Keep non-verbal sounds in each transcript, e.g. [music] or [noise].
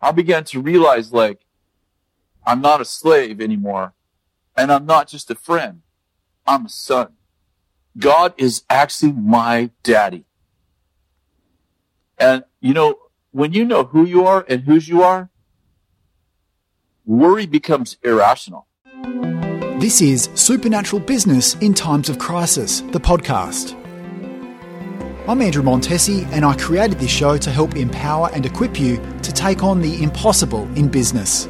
I began to realize like I'm not a slave anymore and I'm not just a friend. I'm a son. God is actually my daddy. And you know, when you know who you are and whose you are, worry becomes irrational. This is Supernatural Business in Times of Crisis, the podcast. I'm Andrew Montesi, and I created this show to help empower and equip you to take on the impossible in business.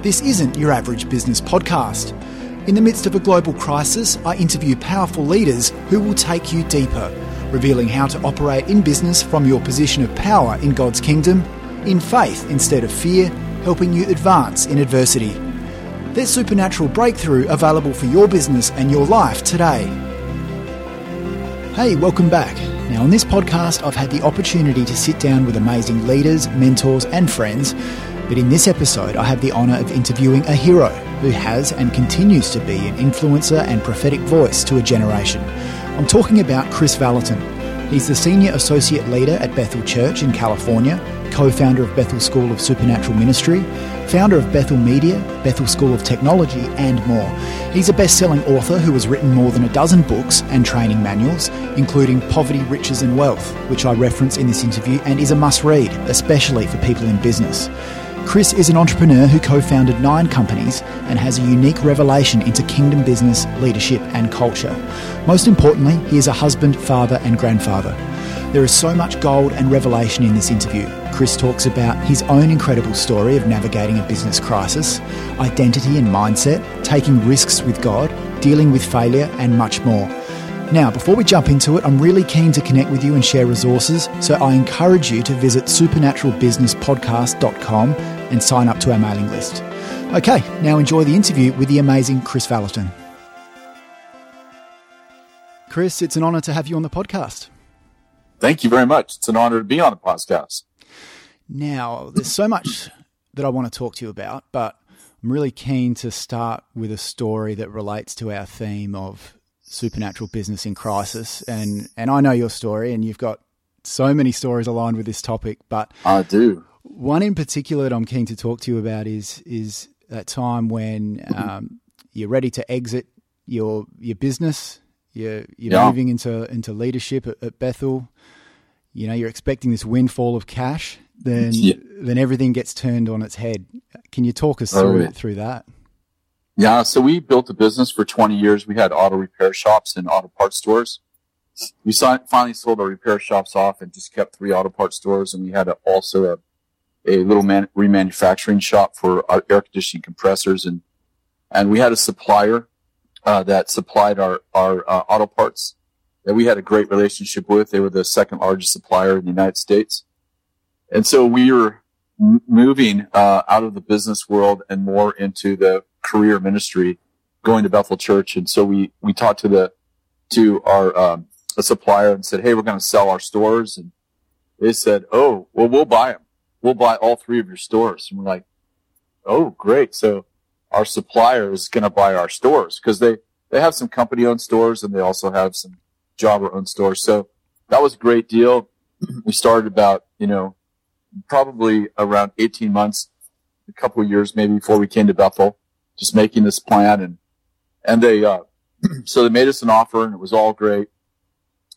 This isn't your average business podcast. In the midst of a global crisis, I interview powerful leaders who will take you deeper, revealing how to operate in business from your position of power in God's kingdom, in faith instead of fear, helping you advance in adversity. There's supernatural breakthrough available for your business and your life today. Hey, welcome back. Now, on this podcast, I've had the opportunity to sit down with amazing leaders, mentors, and friends. But in this episode, I have the honour of interviewing a hero who has and continues to be an influencer and prophetic voice to a generation. I'm talking about Kris Vallotton. He's the Senior Associate Leader at Bethel Church in California, co founder of Bethel School of Supernatural Ministry, founder of Bethel Media, Bethel School of Technology, and more. He's a best selling author who has written more than a dozen books and training manuals, including Poverty, Riches and Wealth, which I reference in this interview and is a must read, especially for people in business. Kris is an entrepreneur who co founded nine companies and has a unique revelation into kingdom business, leadership, and culture. Most importantly, he is a husband, father, and grandfather. There is so much gold and revelation in this interview. Kris talks about his own incredible story of navigating a business crisis, identity and mindset, taking risks with God, dealing with failure, and much more. Now, before we jump into it, I'm really keen to connect with you and share resources, so I encourage you to visit supernaturalbusinesspodcast.com and sign up to our mailing list. Okay, now enjoy the interview with the amazing Kris Vallotton. Kris, it's an honor to have you on the podcast. Thank you very much. It's an honor to be on the podcast. Now, there's so much that I want to talk to you about, but I'm really keen to start with a story that relates to our theme of supernatural business in crisis. And and I know your story, and you've got so many stories aligned with this topic. But I do. One in particular that I'm keen to talk to you about is is that time when um, you're ready to exit your your business. You're you're yeah. moving into into leadership at, at, Bethel. You know, you're expecting this windfall of cash. Then yeah. then everything gets turned on its head. Can you talk us through oh, through that? Yeah, so we built a business for 20 years. We had auto repair shops and auto parts stores. We finally sold our repair shops off and just kept three auto parts stores. And we had a, also a, a little man, remanufacturing shop for our air conditioning compressors. And, and we had a supplier uh, that supplied our, our uh, auto parts that we had a great relationship with. They were the second largest supplier in the United States. And so we were m- moving uh, out of the business world and more into the career ministry going to Bethel Church. And so we, we talked to the, to our, um, a supplier and said, Hey, we're going to sell our stores. And they said, Oh, well, we'll buy them. We'll buy all three of your stores. And we're like, Oh, great. So our supplier is going to buy our stores because they, they have some company owned stores and they also have some jobber owned store. So that was a great deal. [clears throat] we started about, you know, probably around 18 months, a couple of years maybe before we came to Bethel just making this plan and, and they, uh, [clears throat] so they made us an offer and it was all great.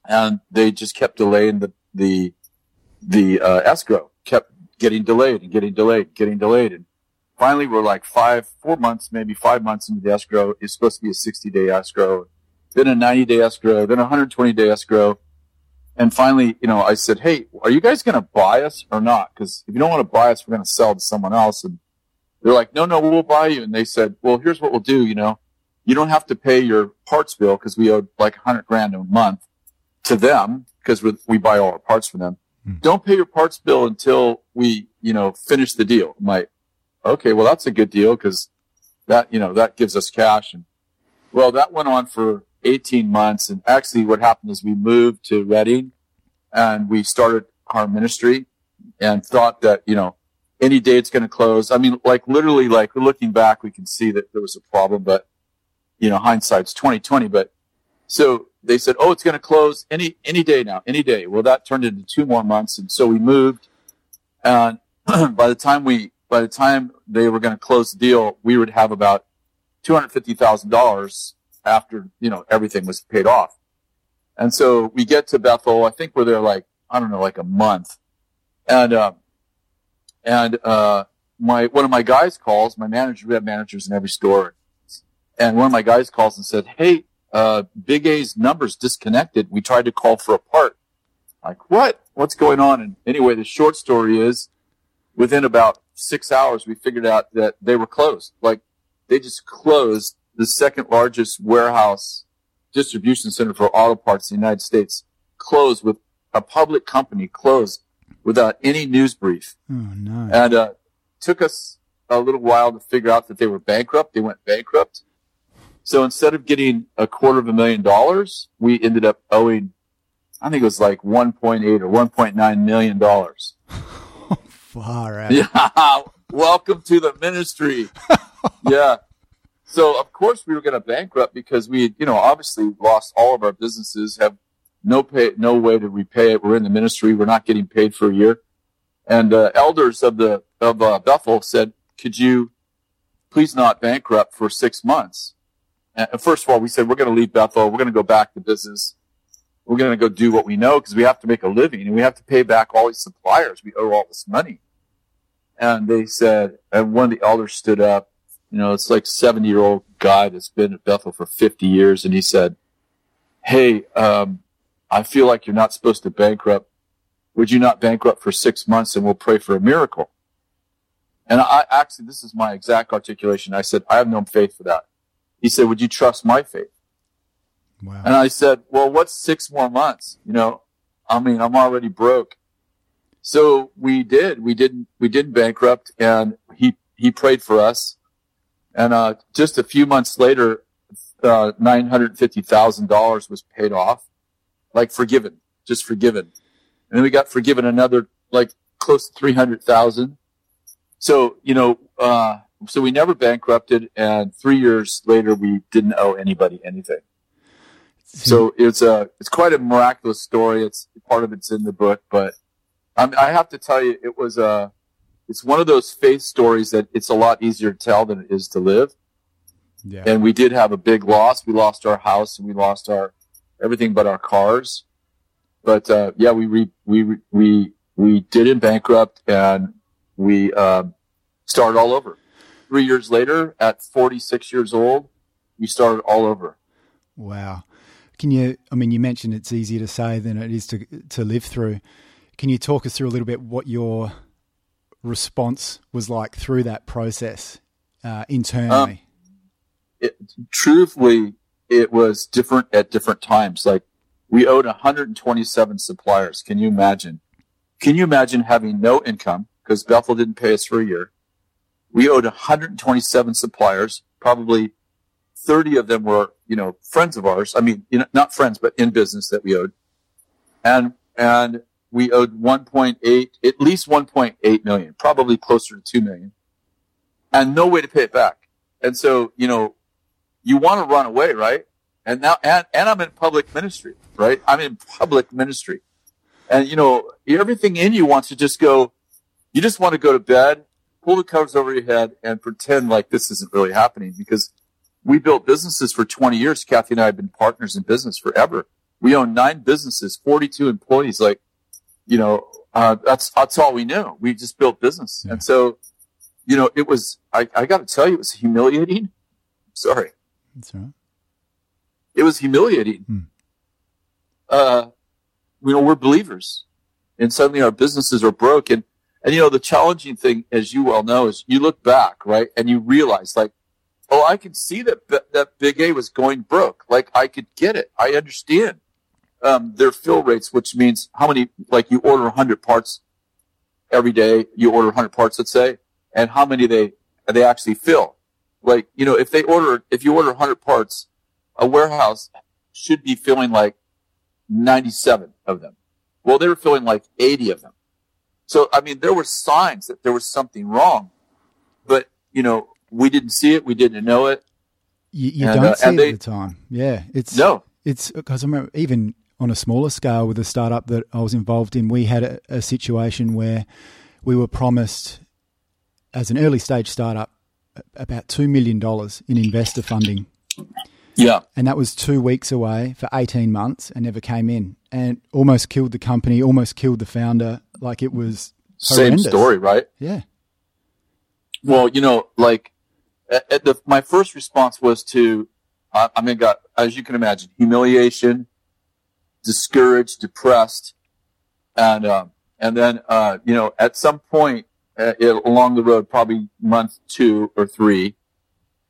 And they just kept delaying the, the, the, uh, escrow kept getting delayed and getting delayed, getting delayed. And finally we're like five, four months, maybe five months into the escrow. It's supposed to be a 60 day escrow, then a 90 day escrow, then a 120 day escrow. And finally, you know, I said, Hey, are you guys going to buy us or not? Cause if you don't want to buy us, we're going to sell to someone else. And they're like, no, no, we'll buy you. And they said, well, here's what we'll do. You know, you don't have to pay your parts bill because we owed like a hundred grand a month to them because we buy all our parts from them. Hmm. Don't pay your parts bill until we, you know, finish the deal. I'm like, okay, well, that's a good deal because that, you know, that gives us cash. And well, that went on for 18 months. And actually, what happened is we moved to Redding and we started our ministry and thought that, you know, any day it's going to close. I mean, like literally, like looking back, we can see that there was a problem, but you know, hindsight's 2020. But so they said, oh, it's going to close any, any day now, any day. Well, that turned into two more months. And so we moved. And [clears throat] by the time we, by the time they were going to close the deal, we would have about $250,000 after you know everything was paid off. And so we get to Bethel. I think we're there like I don't know, like a month, and uh, and uh, my one of my guys calls. My manager, we have managers in every store, and one of my guys calls and said, "Hey, uh, Big A's numbers disconnected. We tried to call for a part." Like what? What's going on? And anyway, the short story is, within about six hours, we figured out that they were closed. Like they just closed the second largest warehouse distribution center for auto parts in the United States. Closed with a public company closed without any news brief. Oh no! And uh, took us a little while to figure out that they were bankrupt. They went bankrupt. So instead of getting a quarter of a million dollars, we ended up owing, I think it was like 1.8 or 1.9 million dollars. [laughs] Far out. Yeah. [laughs] Welcome to the ministry. [laughs] yeah. So of course we were going to bankrupt because we, you know, obviously lost all of our businesses, have no pay, no way to repay it. We're in the ministry. We're not getting paid for a year. And uh, elders of the of uh, Bethel said, "Could you please not bankrupt for six months?" And first of all, we said we're going to leave Bethel. We're going to go back to business. We're going to go do what we know because we have to make a living and we have to pay back all these suppliers. We owe all this money. And they said, and one of the elders stood up. You know, it's like seventy year old guy that's been at Bethel for fifty years, and he said, "Hey, um, I feel like you're not supposed to bankrupt. Would you not bankrupt for six months and we'll pray for a miracle? And I actually, this is my exact articulation. I said, I have no faith for that. He said, would you trust my faith? Wow. And I said, well, what's six more months? You know, I mean, I'm already broke. So we did, we didn't, we didn't bankrupt and he, he prayed for us. And, uh, just a few months later, uh, $950,000 was paid off like forgiven, just forgiven. And then we got forgiven another like close to 300,000. So, you know, uh, so we never bankrupted and three years later we didn't owe anybody anything. So it's a, it's quite a miraculous story. It's part of it's in the book, but I'm, I have to tell you, it was a, it's one of those faith stories that it's a lot easier to tell than it is to live. Yeah. And we did have a big loss. We lost our house and we lost our everything but our cars. But uh, yeah, we re- we we we didn't bankrupt and we uh, started all over. Three years later, at 46 years old, we started all over. Wow. Can you? I mean, you mentioned it's easier to say than it is to to live through. Can you talk us through a little bit what your response was like through that process uh, internally? Um, it, truthfully, it was different at different times. Like we owed 127 suppliers. Can you imagine? Can you imagine having no income because Bethel didn't pay us for a year? We owed 127 suppliers. Probably 30 of them were, you know, friends of ours. I mean, you know, not friends, but in business that we owed. And, and we owed 1.8, at least 1.8 million, probably closer to 2 million and no way to pay it back. And so, you know, you want to run away, right? And now, and, and I'm in public ministry, right? I'm in public ministry. And, you know, everything in you wants to just go, you just want to go to bed, pull the covers over your head and pretend like this isn't really happening because we built businesses for 20 years. Kathy and I have been partners in business forever. We own nine businesses, 42 employees. Like, you know, uh, that's, that's all we knew. We just built business. Yeah. And so, you know, it was, I, I got to tell you, it was humiliating. Sorry. That's right. It was humiliating. Hmm. Uh, you know, we're believers and suddenly our businesses are broken. And, you know, the challenging thing, as you well know, is you look back, right? And you realize like, oh, I can see that, that Big A was going broke. Like I could get it. I understand. Um, their fill rates, which means how many, like you order 100 parts every day, you order 100 parts, let's say, and how many they, they actually fill. Like, you know, if they order, if you order 100 parts, a warehouse should be filling like 97 of them. Well, they were filling like 80 of them. So, I mean, there were signs that there was something wrong, but, you know, we didn't see it. We didn't know it. You, you And, don't uh, see it they- at the time. Yeah, it's No. It's because I remember even on a smaller scale with a startup that I was involved in, we had a, a situation where we were promised as an early stage startup about $2 million in investor funding. Yeah. And that was two weeks away for 18 months and never came in and almost killed the company, almost killed the founder. Like it was horrendous. Same story, right? Yeah. Well, you know, like the, my first response was to, I, I mean, got, as you can imagine, humiliation, discouraged, depressed. And, um, and then, uh, you know, at some point uh, it, along the road, probably month two or three,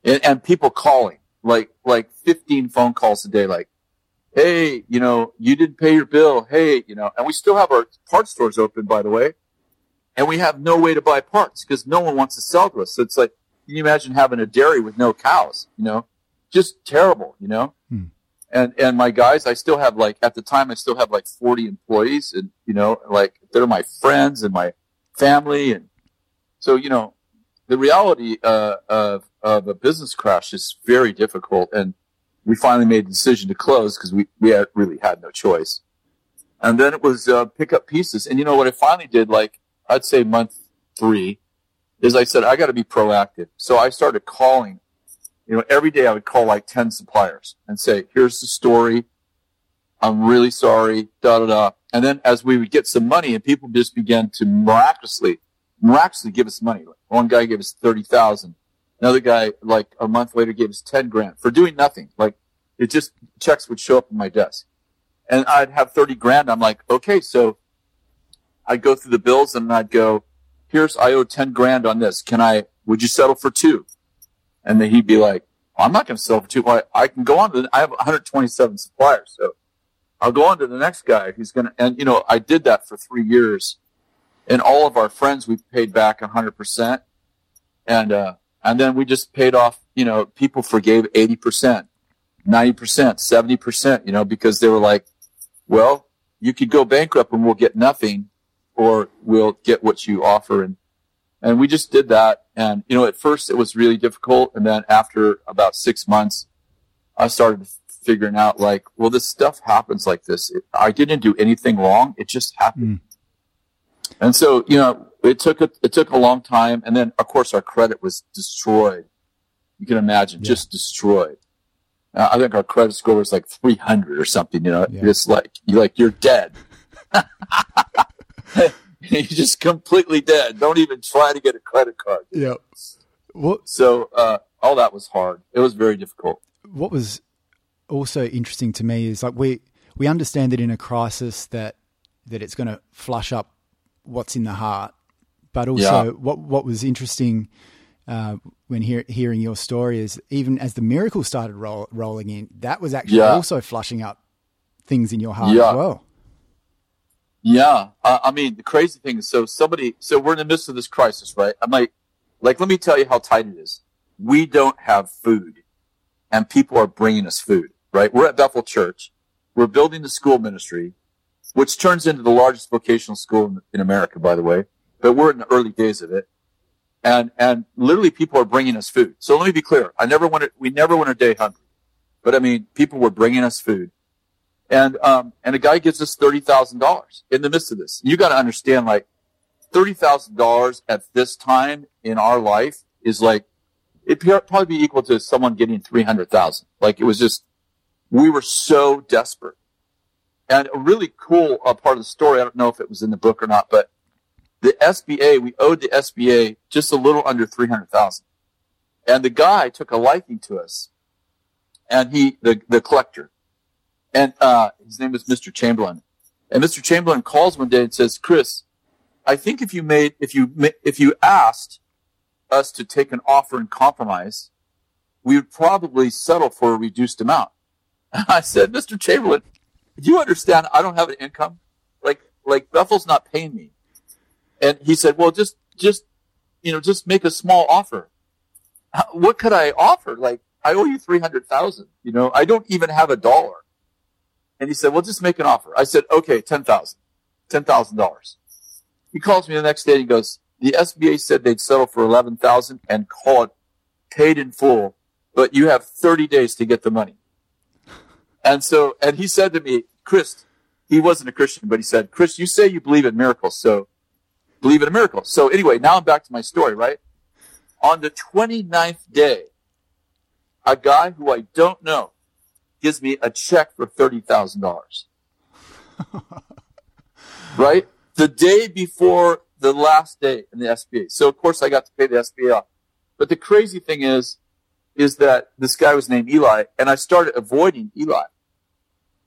and, and people calling like, like 15 phone calls a day, like, Hey, you know, you didn't pay your bill. Hey, you know, and we still have our parts stores open, by the way. And we have no way to buy parts because no one wants to sell to us. So it's like, can you imagine having a dairy with no cows? You know, just terrible, you know? Hmm. And, and my guys, I still have like, at the time, I still have like 40 employees and, you know, like they're my friends and my family. And so, you know, the reality, uh, of, of a business crash is very difficult. And we finally made the decision to close because we, we had, really had no choice. And then it was, uh, pick up pieces. And you know what I finally did, like, I'd say month three, is I said, I got to be proactive. So I started calling, you know, every day I would call like 10 suppliers and say, here's the story. I'm really sorry, da da da. And then as we would get some money and people just began to miraculously, miraculously give us money. One guy gave us 30,000. Another guy, like a month later, gave us 10 grand for doing nothing. Like it just, checks would show up on my desk. And I'd have 30 grand. I'm like, okay, so I'd go through the bills and I'd go, here's, I owe 10 grand on this. Can I, would you settle for two? And then he'd be like, well, I'm not going to sell for two. I, I can go on to, the, I have 127 suppliers. So I'll go on to the next guy who's going to, and you know, I did that for three years and all of our friends we've paid back 100%. And, uh, and then we just paid off, you know, people forgave 80%, 90%, 70%, you know, because they were like, well, you could go bankrupt and we'll get nothing or we'll get what you offer. And, and we just did that. And, you know, at first it was really difficult. And then after about six months, I started figuring out like, well, this stuff happens like this. It, I didn't do anything wrong. It just happened. Mm. And so, you know, it took a, it took a long time. And then of course our credit was destroyed. You can imagine Yeah. just destroyed. Uh, I think our credit score was like 300 or something, you know, Yeah. it's like, you like, you're dead. [laughs] [laughs] you're just completely dead. Don't even try to get a credit card. Yep. What So, uh, all that was hard. It was very difficult. what was also interesting to me is like we we understand that in a crisis that that it's going to flush up what's in the heart, but also Yeah. what what was interesting uh, when hear, hearing your story is even as the miracle started roll, rolling in, that was actually Yeah. also flushing up things in your heart Yeah. as well. Yeah. I mean, the crazy thing is, so somebody, so we're in the midst of this crisis, right? I'm like, like, let me tell you how tight it is. We don't have food and people are bringing us food, right? We're at Bethel Church. We're building the school ministry, which turns into the largest vocational school in, in America, by the way, but we're in the early days of it. And, and literally people are bringing us food. So let me be clear. I never went, a- we never went a day hungry, but I mean, people were bringing us food. And, um, and a guy gives us $30,000 in the midst of this. You got to understand, like, $30,000 at this time in our life is like, it'd probably be equal to someone getting 300,000. Like, it was just, we were so desperate. And a really cool uh, part of the story, I don't know if it was in the book or not, but the SBA, we owed the SBA just a little under 300,000. And the guy took a liking to us. And he, the, the collector, and uh, his name is Mr. Chamberlain. And Mr. Chamberlain calls one day and says, "Kris, I think if you made if you if you asked us to take an offer and compromise, we would probably settle for a reduced amount." And [laughs] I said, "Mr. Chamberlain, do you understand? I don't have an income. Like like Bethel's not paying me." And he said, "Well, just just you know, just make a small offer." What could I offer? Like I owe you three hundred thousand. You know, I don't even have a dollar. And he said, well, just make an offer. I said, okay, $10,000, $10,000. He calls me the next day and he goes, the SBA said they'd settle for 11,000 and call it paid in full, but you have 30 days to get the money. And so, and he said to me, Kris, he wasn't a Christian, but he said, Kris, you say you believe in miracles. So believe in a miracle. So anyway, now I'm back to my story, right? On the 29th day, a guy who I don't know gives me a check for $30,000. [laughs] right? The day before the last day in the SBA. So of course I got to pay the SBA off. But the crazy thing is, is that this guy was named Eli and I started avoiding Eli.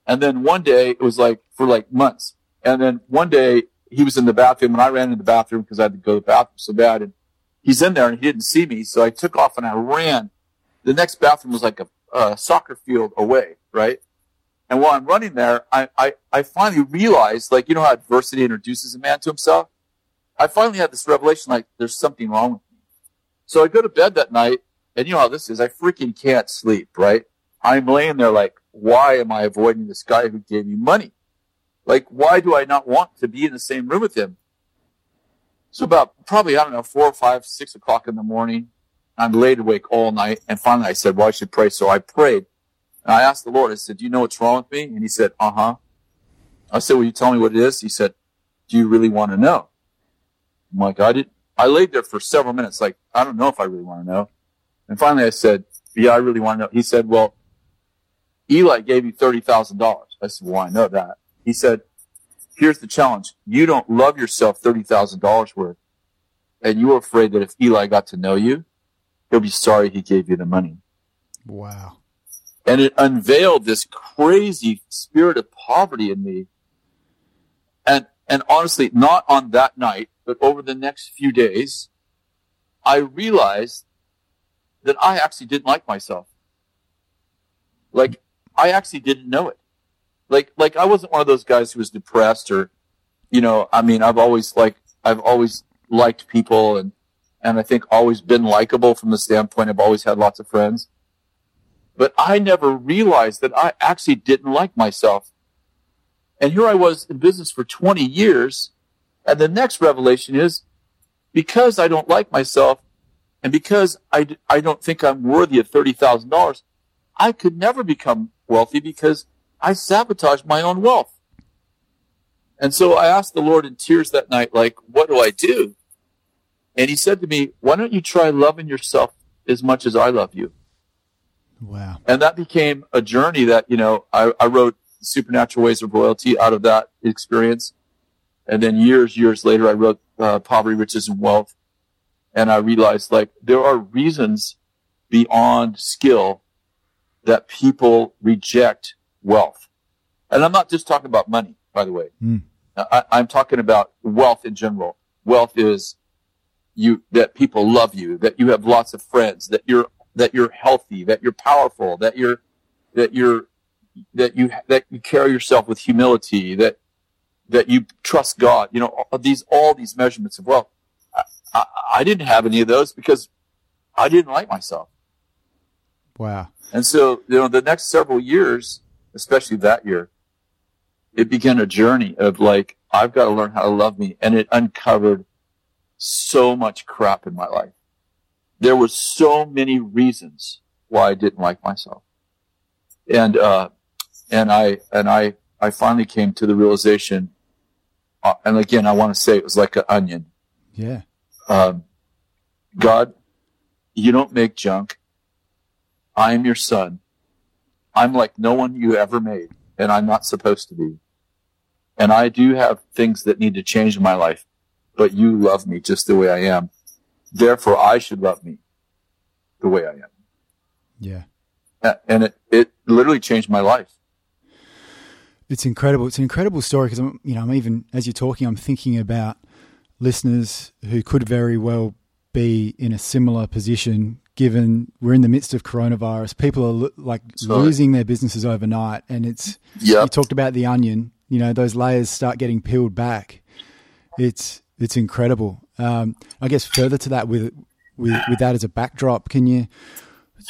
And then one day it was like for like months. And then one day he was in the bathroom and I ran in the bathroom because I had to go to the bathroom so bad. And he's in there and he didn't see me. So I took off and I ran. The next bathroom was like a, a soccer field away, right? And while I'm running there, I, I, I finally realized, like, you know how adversity introduces a man to himself? I finally had this revelation, like, there's something wrong with me. So I go to bed that night, and you know how this is. I freaking can't sleep, right? I'm laying there like, why am I avoiding this guy who gave me money? Like, why do I not want to be in the same room with him? So about probably, I don't know, four or five, six o'clock in the morning, I'm laid awake all night. And finally I said, well, I should pray. So I prayed. And I asked the Lord, I said, do you know what's wrong with me? And he said, uh huh. I said, will you tell me what it is? He said, do you really want to know? I'm like, I did. I laid there for several minutes. Like, I don't know if I really want to know. And finally I said, yeah, I really want to know. He said, well, Eli gave you $30,000. I said, well, I know that. He said, here's the challenge. You don't love yourself $30,000 worth. And you're afraid that if Eli got to know you, he'll be sorry he gave you the money. Wow. And it unveiled this crazy spirit of poverty in me. And, and honestly, not on that night, but over the next few days, I realized that I actually didn't like myself. Like, I actually didn't know it. Like, like I wasn't one of those guys who was depressed or, you know, I mean, I've always like, I've always liked people and, and I think always been likable from the standpoint I've always had lots of friends. But I never realized that I actually didn't like myself. And here I was in business for 20 years. And the next revelation is because I don't like myself and because I, I don't think I'm worthy of $30,000, I could never become wealthy because I sabotaged my own wealth. And so I asked the Lord in tears that night, like, what do I do? And he said to me, why don't you try loving yourself as much as I love you? Wow. And that became a journey that, you know, I, I wrote Supernatural Ways of Royalty out of that experience. And then years, years later, I wrote uh, Poverty, Riches, and Wealth. And I realized like there are reasons beyond skill that people reject wealth. And I'm not just talking about money, by the way. Mm. I, I'm talking about wealth in general. Wealth is you, that people love you, that you have lots of friends, that you're, that you're healthy, that you're powerful, that you're, that you're, that you, that you carry yourself with humility, that, that you trust God, you know, all these, all these measurements of wealth. I, I, I didn't have any of those because I didn't like myself. Wow. And so, you know, the next several years, especially that year, it began a journey of like, I've got to learn how to love me. And it uncovered so much crap in my life. There were so many reasons why I didn't like myself. And, uh, and I, and I, I finally came to the realization, uh, and again, I want to say it was like an onion. Yeah. Um, God, you don't make junk. I am your son. I'm like no one you ever made, and I'm not supposed to be. And I do have things that need to change in my life, but you love me just the way I am. Therefore, I should love me the way I am. Yeah. And it, it literally changed my life. It's incredible. It's an incredible story because I'm, you know, I'm even as you're talking, I'm thinking about listeners who could very well be in a similar position given we're in the midst of coronavirus. People are lo- like Sorry. losing their businesses overnight, and it's Yep. you talked about the onion. You know, those layers start getting peeled back. It's it's incredible. Um, I guess further to that, with with with that as a backdrop, can you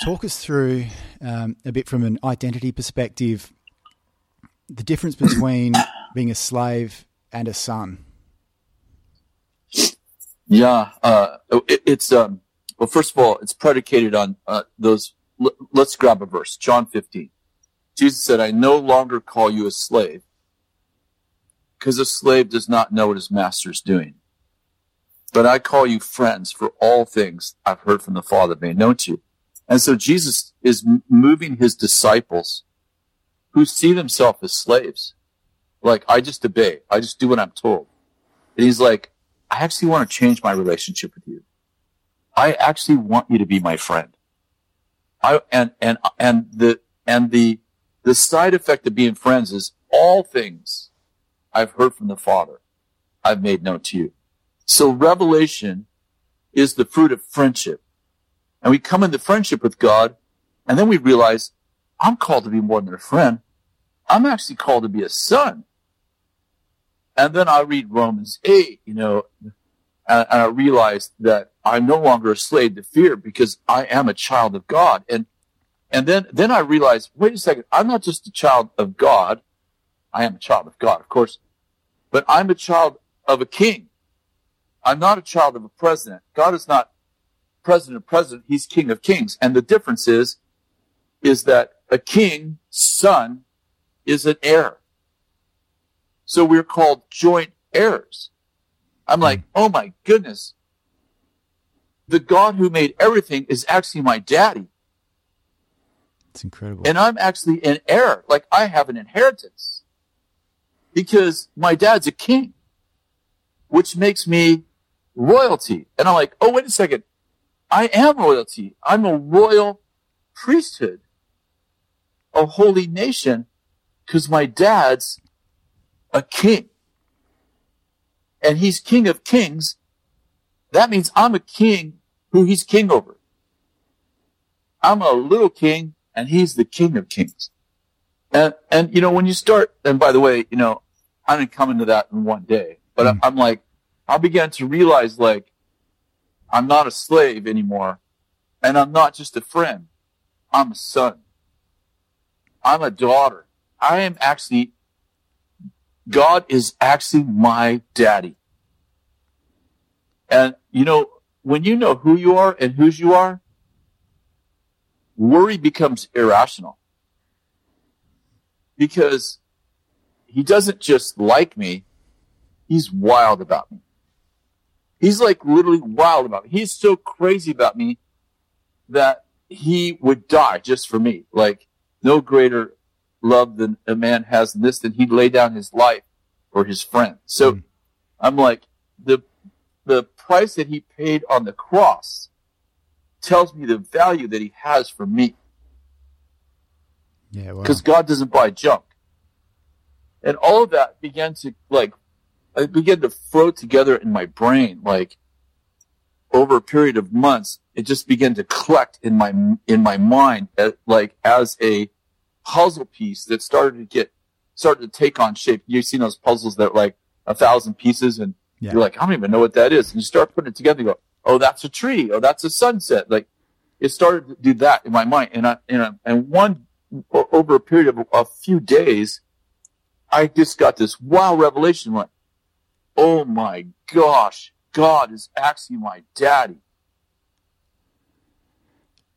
talk us through um, a bit from an identity perspective? The difference between [coughs] being a slave and a son. Yeah, uh, it, it's um. Well, first of all, it's predicated on uh, those. L- let's grab a verse, John 15. Jesus said, "I no longer call you a slave, because a slave does not know what his master is doing, but I call you friends for all things I've heard from the Father made known to you. And so Jesus is moving his disciples who see themselves as slaves. Like, I just obey. I just do what I'm told. And he's like, I actually want to change my relationship with you. I actually want you to be my friend. I, and, and, and the, and the, the side effect of being friends is all things I've heard from the Father, I've made known to you. So revelation is the fruit of friendship. And we come into friendship with God, and then we realize I'm called to be more than a friend. I'm actually called to be a son. And then I read Romans 8, you know, and, and I realize that I'm no longer a slave to fear because I am a child of God. And and then then I realize, wait a second, I'm not just a child of God. I am a child of God, of course, but I'm a child of a king. I'm not a child of a president. God is not president of president, he's king of kings. And the difference is is that a king's son is an heir. So we're called joint heirs. I'm like, oh my goodness. The God who made everything is actually my daddy. It's incredible. And I'm actually an heir. Like I have an inheritance because my dad's a king, which makes me royalty. And I'm like, oh, wait a second. I am royalty. I'm a royal priesthood, a holy nation, because my dad's a king and he's king of kings, that means I'm a king who he's king over. I'm a little king and he's the king of kings. And, and, you know, when you start, and by the way, you know, I didn't come into that in one day, but mm. I'm like, I began to realize like, I'm not a slave anymore and I'm not just a friend. I'm a son. I'm a daughter. I am actually God is actually my daddy. And you know, when you know who you are and whose you are, worry becomes irrational. Because he doesn't just like me, he's wild about me. He's like literally wild about me. He's so crazy about me that he would die just for me. Like no greater love than a man has in this, than he'd lay down his life for his friend. So mm. I'm like, the, the price that he paid on the cross tells me the value that he has for me. Yeah, because God doesn't buy junk. And all of that began to like, it began to float together in my brain, like over a period of months. It just began to collect in my in my mind, uh, like as a puzzle piece that started to get started to take on shape. You've seen those puzzles that are like a thousand pieces, and yeah. you're like, I don't even know what that is. And you start putting it together. You go, oh, that's a tree. Oh, that's a sunset. Like it started to do that in my mind, and I, and I, and one over a period of a few days, I just got this wow revelation. Like, oh my gosh, God is actually my daddy.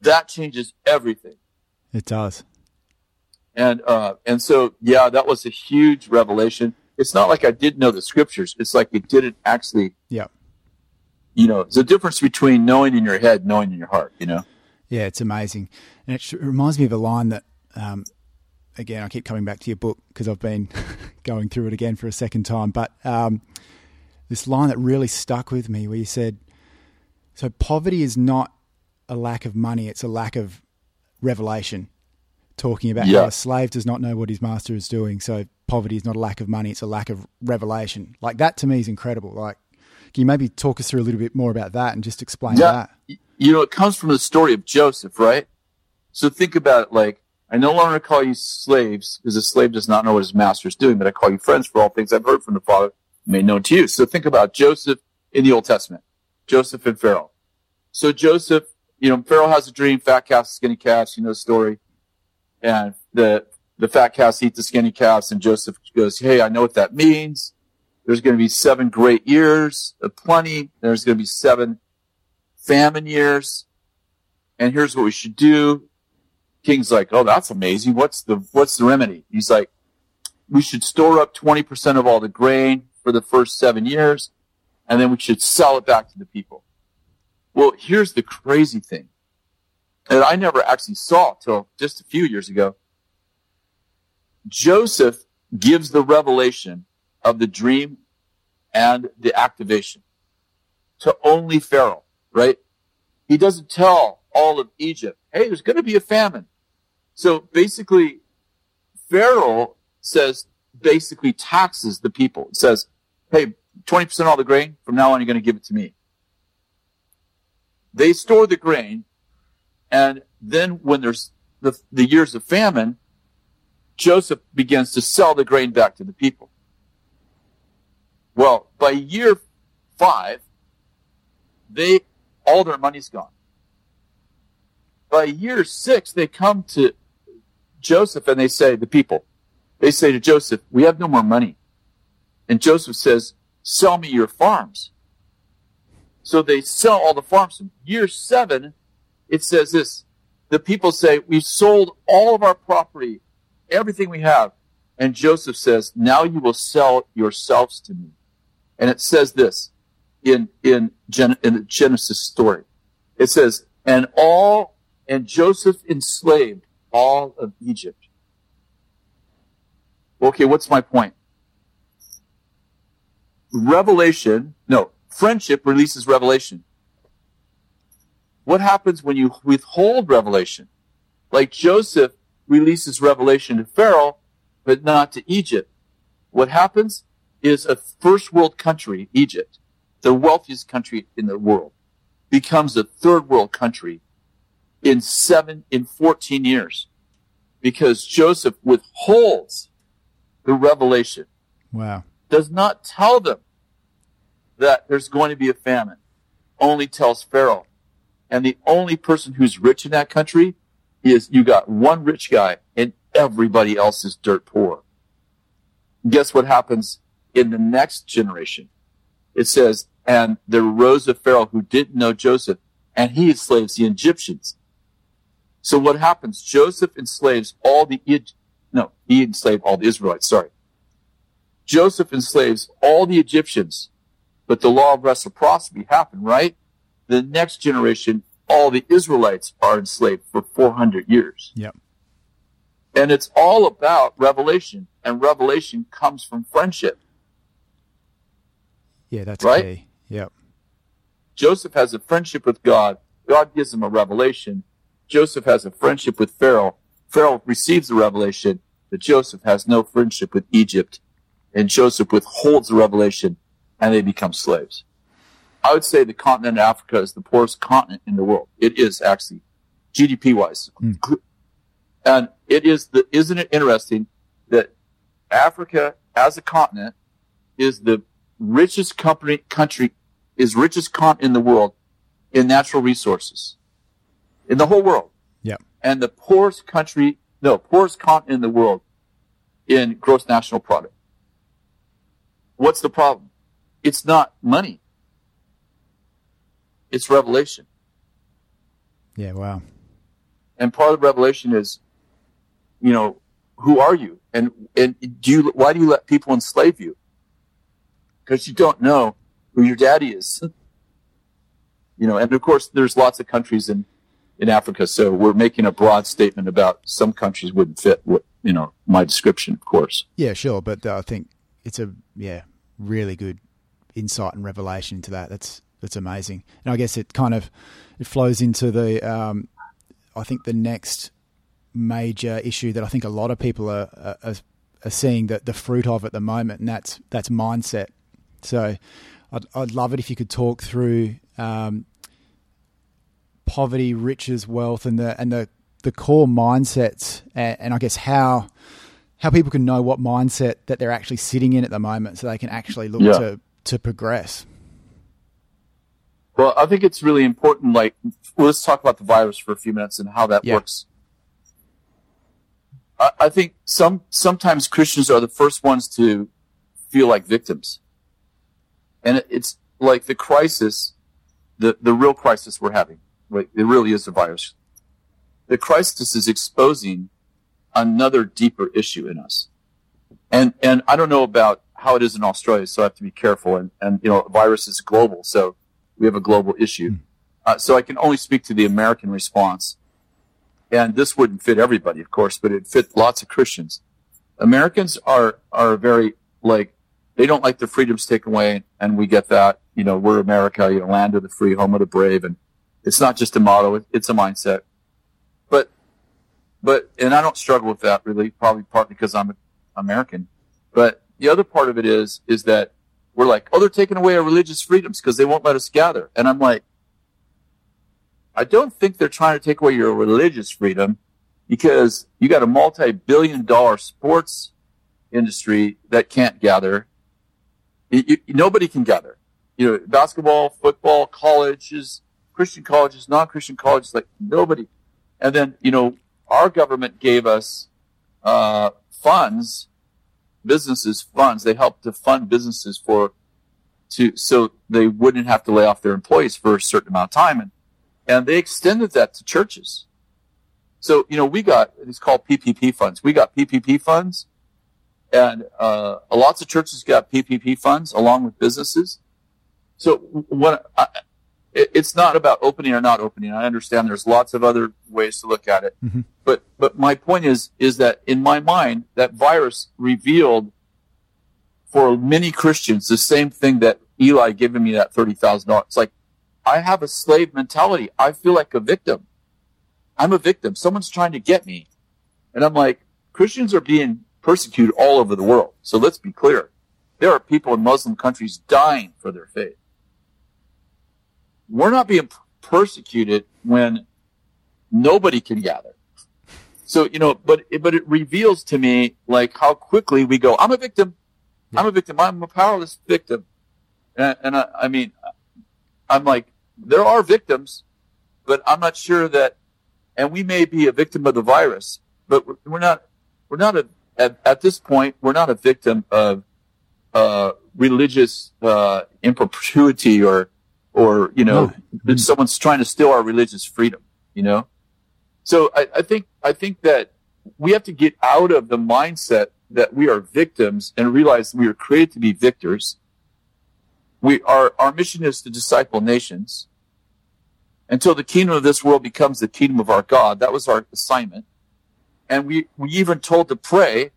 That changes everything. It does. And, uh, and so, yeah, that was a huge revelation. It's not like I didn't know the scriptures. It's like it didn't actually. Yeah. You know, there's a difference between knowing in your head, knowing in your heart, you know? Yeah, it's amazing. And it reminds me of a line that, um, again, I keep coming back to your book because I've been [laughs] going through it again for a second time. But um, this line that really stuck with me where you said, So poverty is not a lack of money, it's a lack of revelation talking about yeah. how a slave does not know what his master is doing. So poverty is not a lack of money; it's a lack of revelation. Like that to me is incredible. Like, can you maybe talk us through a little bit more about that and just explain yeah. that? You know, it comes from the story of Joseph, right? So think about it like, I no longer call you slaves because a slave does not know what his master is doing, but I call you friends for all things I've heard from the Father made known to you. So think about Joseph in the Old Testament, Joseph and Pharaoh. So Joseph, you know, Pharaoh has a dream, fat calves, skinny calves, you know the story and the the fat calves eat the skinny calves, and Joseph goes, "Hey, I know what that means. There's going to be seven great years of plenty. There's going to be seven famine years, and here's what we should do." King's like, "Oh, that's amazing. What's the what's the remedy?" He's like, "We should store up twenty percent of all the grain for the first seven years." and then we should sell it back to the people. Well, here's the crazy thing that I never actually saw till just a few years ago. Joseph gives the revelation of the dream and the activation to only Pharaoh, right? He doesn't tell all of Egypt, hey, there's going to be a famine. So basically, Pharaoh says, basically taxes the people. It says, hey, 20% of all the grain, from now on you're going to give it to me. They store the grain, and then when there's the, the years of famine, Joseph begins to sell the grain back to the people. Well, by year five, they all their money's gone. By year six, they come to Joseph and they say, the people, they say to Joseph, we have no more money. And Joseph says, sell me your farms. So they sell all the farms. Year seven, it says this, the people say, we've sold all of our property, everything we have. And Joseph says, now you will sell yourselves to me. And it says this in, in, Gen- in the Genesis story. It says, and all, and Joseph enslaved all of Egypt. Okay, what's my point? Revelation, no, friendship releases revelation. What happens when you withhold revelation? Like Joseph releases revelation to Pharaoh, but not to Egypt. What happens? is a first world country, Egypt, the wealthiest country in the world, becomes a third world country in seven, in 14 years because Joseph withholds the revelation. Wow. Does not tell them that there's going to be a famine. Only tells Pharaoh. And the only person who's rich in that country is you got one rich guy and everybody else is dirt poor. Guess what happens in the next generation. It says, and there rose a Pharaoh who didn't know Joseph, and he enslaves the Egyptians. So what happens? Joseph enslaves all the, no, he enslaved all the Israelites, sorry. Joseph enslaves all the Egyptians, but the law of reciprocity happened, right? The next generation, all the Israelites are enslaved for 400 years. Yep. And it's all about revelation, and revelation comes from friendship. Yeah, that's Right? key. Yep. Joseph has a friendship with God. God gives him a revelation. Joseph has a friendship with Pharaoh. Pharaoh receives the revelation, but Joseph has no friendship with Egypt. And Joseph withholds the revelation and they become slaves. I would say the continent of Africa is the poorest continent in the world. It is actually GDP wise. Hmm. And it is the, isn't it interesting that Africa as a continent is the richest company, country, is richest continent in the world in natural resources in the whole world. Yep. And the poorest country, no, poorest continent in the world in gross national product. What's the problem? It's not money. It's revelation. Yeah. Wow. And part of the revelation is, you know, who are you? And, and do you, why do you let people enslave you? Because you don't know who your daddy is. [laughs] you know, and of course there's lots of countries in, in Africa. So we're making a broad statement about some countries wouldn't fit what, you know, my description, of course. Yeah, sure. But uh, I think it's a yeah really good insight and revelation into that. That's that's amazing. And I guess it kind of it flows into the um, I think the next major issue that I think a lot of people are are, are seeing the the fruit of at the moment, and that's that's mindset. So I'd I'd love it if you could talk through um, poverty, riches, wealth, and the and the the core mindsets, and, and I guess how how people can know what mindset that they're actually sitting in at the moment, so they can actually look Yeah. to to progress. Well, I think it's really important. Like, well, let's talk about the virus for a few minutes and how that Yeah. works. I, I think some sometimes Christians are the first ones to feel like victims, and it, it's like the crisis, the the real crisis we're having. It really is a virus. The crisis is exposing another deeper issue in us, and and I don't know about how it is in Australia, so I have to be careful. And, and you know, virus is global, so we have a global issue. Mm. Uh, so I can only speak to the American response. And this wouldn't fit everybody, of course, but it fit lots of Christians. Americans are are very like they don't like their freedoms taken away, and we get that. You know, we're America, you know, land of the free, home of the brave, and it's not just a motto; it's a mindset. But, but, and I don't struggle with that really, probably partly because I'm American. But the other part of it is, is that we're like, oh, they're taking away our religious freedoms because they won't let us gather, and I'm like, I don't think they're trying to take away your religious freedom because you got a multi-billion dollar sports industry that can't gather. You, you, nobody can gather. You know, basketball, football, colleges, Christian colleges, non-Christian colleges, like nobody. And then, you know, our government gave us uh, funds, businesses funds. They helped to fund businesses for to so they wouldn't have to lay off their employees for a certain amount of time, and and they extended that to churches. So, you know, we got, it's called PPP funds. We got PPP funds and, uh, lots of churches got PPP funds along with businesses. So when I, it, it's not about opening or not opening. I understand there's lots of other ways to look at it. Mm-hmm. But, but my point is, is that in my mind, that virus revealed for many Christians the same thing that Eli giving me that $30,000. It's like, I have a slave mentality. I feel like a victim. I'm a victim. Someone's trying to get me. And I'm like, Christians are being persecuted all over the world. So let's be clear. There are people in Muslim countries dying for their faith. We're not being persecuted when nobody can gather. So, you know, but, but it reveals to me like how quickly we go, I'm a victim. I'm a victim. I'm a powerless victim. And, and I, I mean, I'm like, there are victims, but I'm not sure that and we may be a victim of the virus, but we're not, we're not a, at, at this point, we're not a victim of, uh, religious, uh, impropriety or, or, you know, no. someone's trying to steal our religious freedom, you know? So I, I think, I think that we have to get out of the mindset that we are victims and realize we are created to be victors. We are, our mission is to disciple nations until the kingdom of this world becomes the kingdom of our God. That was our assignment. And we, we even told to pray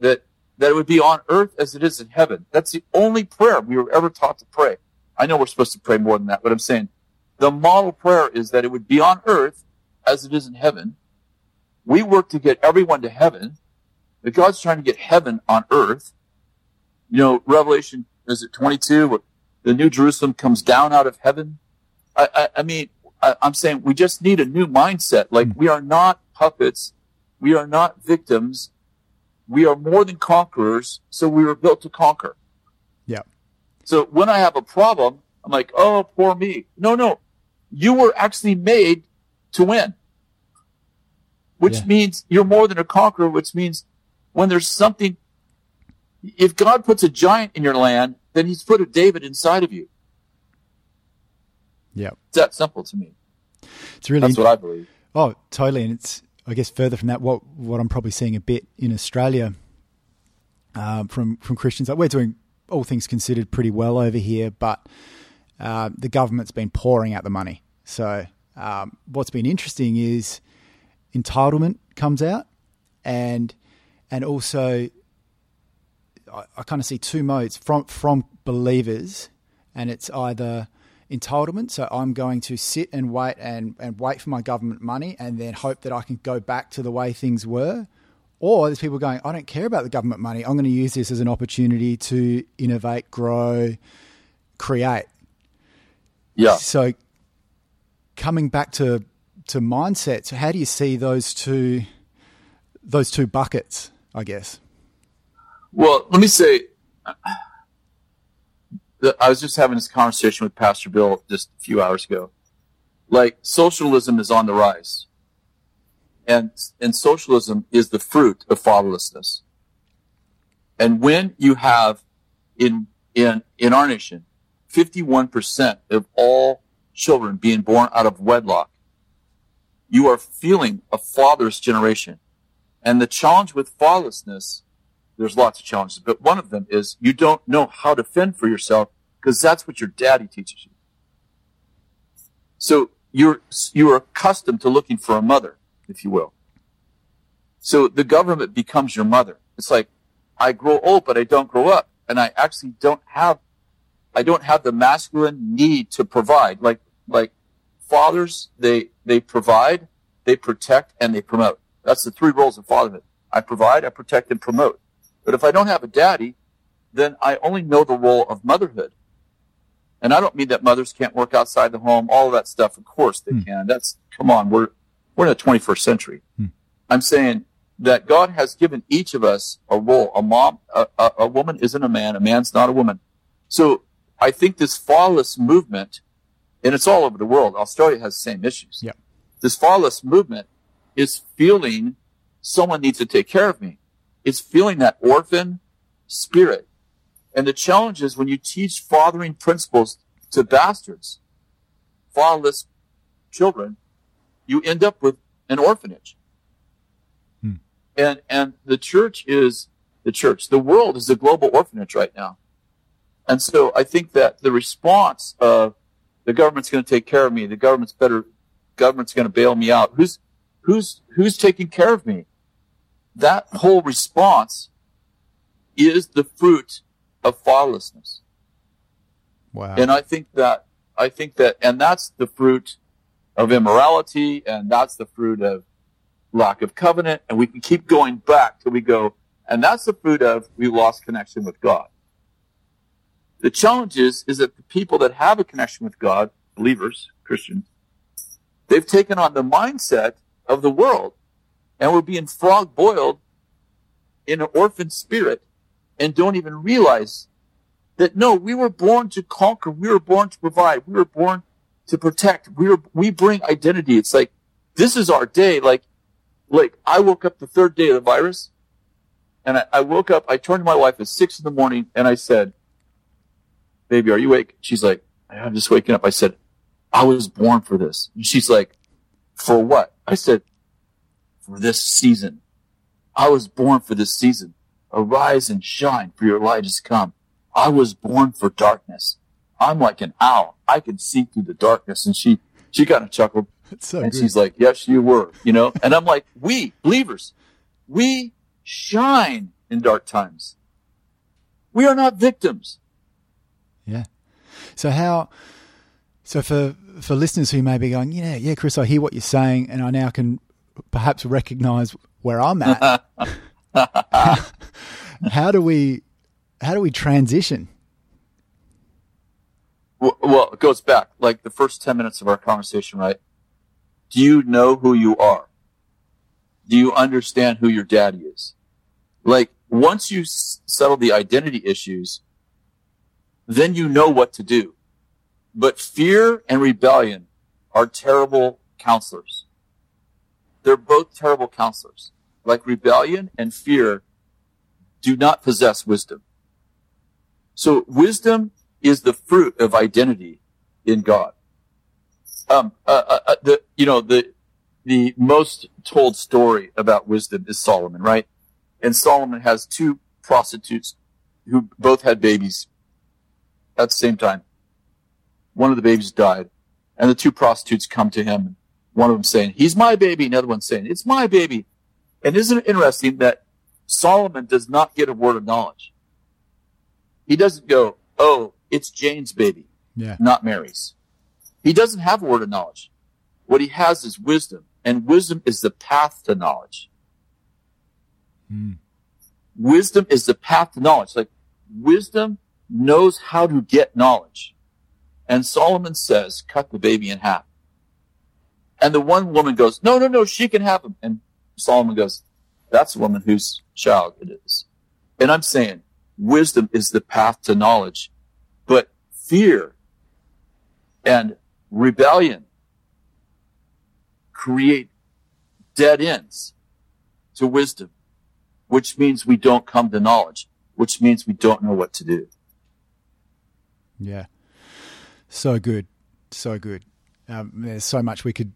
that, that it would be on earth as it is in heaven. That's the only prayer we were ever taught to pray. I know we're supposed to pray more than that, but I'm saying the model prayer is that it would be on earth as it is in heaven. We work to get everyone to heaven, but God's trying to get heaven on earth. You know, Revelation, is it 22? The new Jerusalem comes down out of heaven. I, I, I mean, I, am saying we just need a new mindset. Like we are not puppets. We are not victims. We are more than conquerors. So we were built to conquer. So when I have a problem, I'm like, oh, poor me. No, no. You were actually made to win. Which yeah. means you're more than a conqueror, which means when there's something, if God puts a giant in your land, then he's put a David inside of you. Yeah. It's that simple to me. It's really That's what I believe. Oh, totally. And it's I guess further from that, what what I'm probably seeing a bit in Australia um, from from Christians, like we're doing all things considered pretty well over here, but uh, the government's been pouring out the money. So um, what's been interesting is entitlement comes out, and and also I, I kind of see two modes from from believers, and it's either entitlement. So I'm going to sit and wait and, and wait for my government money and then hope that I can go back to the way things were. Or there's people going, I don't care about the government money. I'm going to use this as an opportunity to innovate, grow, create. Yeah. So coming back to to mindsets, how do you see those two those two buckets, I guess? Well, let me say I was just having this conversation with Pastor Bill just a few hours ago. Like socialism is on the rise. And, and socialism is the fruit of fatherlessness. And when you have in, in, in our nation, 51% of all children being born out of wedlock, you are feeling a fatherless generation. And the challenge with fatherlessness there's lots of challenges, but one of them is you don't know how to fend for yourself because that's what your daddy teaches you. So you're, you're accustomed to looking for a mother, if you will. So the government becomes your mother. It's like, I grow old, but I don't grow up. And I actually don't have, I don't have the masculine need to provide. Like, like fathers, they, they provide, they protect, and they promote. That's the three roles of fatherhood. I provide, I protect, and promote. But if I don't have a daddy, then I only know the role of motherhood. And I don't mean that mothers can't work outside the home, all of that stuff. Of course they hmm. can. That's, come on, we're, we're in the 21st century. Hmm. I'm saying that God has given each of us a role. A mom, a, a, a woman isn't a man, a man's not a woman. So I think this fatherless movement, and it's all over the world. Australia has the same issues. Yeah. This fatherless movement is feeling someone needs to take care of me. It's feeling that orphan spirit. And the challenge is when you teach fathering principles to bastards, fatherless children, you end up with an orphanage. Hmm. And, and the church is the church. The world is a global orphanage right now. And so I think that the response of the government's going to take care of me, the government's better, government's going to bail me out. Who's, who's, who's taking care of me? That whole response is the fruit of fatherlessness. Wow. And I think that, I think that, and that's the fruit of immorality, and that's the fruit of lack of covenant, and we can keep going back till we go, and that's the fruit of we lost connection with God. The challenge is, is that the people that have a connection with God, believers, Christians, they've taken on the mindset of the world and we're being frog boiled in an orphan spirit and don't even realize that no, we were born to conquer. We were born to provide. We were born to protect. We were, we bring identity. It's like, this is our day. Like, like I woke up the third day of the virus and I, I woke up, I turned to my wife at six in the morning and I said, baby, are you awake? She's like, I'm just waking up. I said, I was born for this. And she's like, for what? I said, for this season. I was born for this season. Arise and shine, for your light has come. I was born for darkness. I'm like an owl. I can see through the darkness. And she, she kind of chuckled. [laughs] So and good. she's like, yes, you were, you know? And I'm like, we, believers, we shine in dark times. We are not victims. Yeah. So how, so for, for listeners who may be going, yeah, yeah, Kris, I hear what you're saying and I now can perhaps recognize where I'm at. [laughs] [laughs] how do we how do we transition? Well, it goes back like the first 10 minutes of our conversation, right? Do you know who you are? Do you understand who your daddy is? Like once you settle the identity issues, then you know what to do. But fear and rebellion are terrible counselors. They're both terrible counselors. Like rebellion and fear do not possess wisdom. So wisdom is the fruit of identity in God. Um, uh, uh, uh, the, you know, the, the most told story about wisdom is Solomon, right? And Solomon has two prostitutes who both had babies at the same time. One of the babies died and the two prostitutes come to him one of them saying, he's my baby. Another one saying, it's my baby. And isn't it interesting that Solomon does not get a word of knowledge? He doesn't go, oh, it's Jane's baby, yeah. not Mary's. He doesn't have a word of knowledge. What he has is wisdom, and wisdom is the path to knowledge. Mm. Wisdom is the path to knowledge. Like wisdom knows how to get knowledge. And Solomon says, cut the baby in half. And the one woman goes, no, no, no, she can have him. And Solomon goes, that's the woman whose child it is. And I'm saying wisdom is the path to knowledge, fear and rebellion create dead ends to wisdom, which means we don't come to knowledge, which means we don't know what to do. Yeah. So good. So good. Um, there's so much we could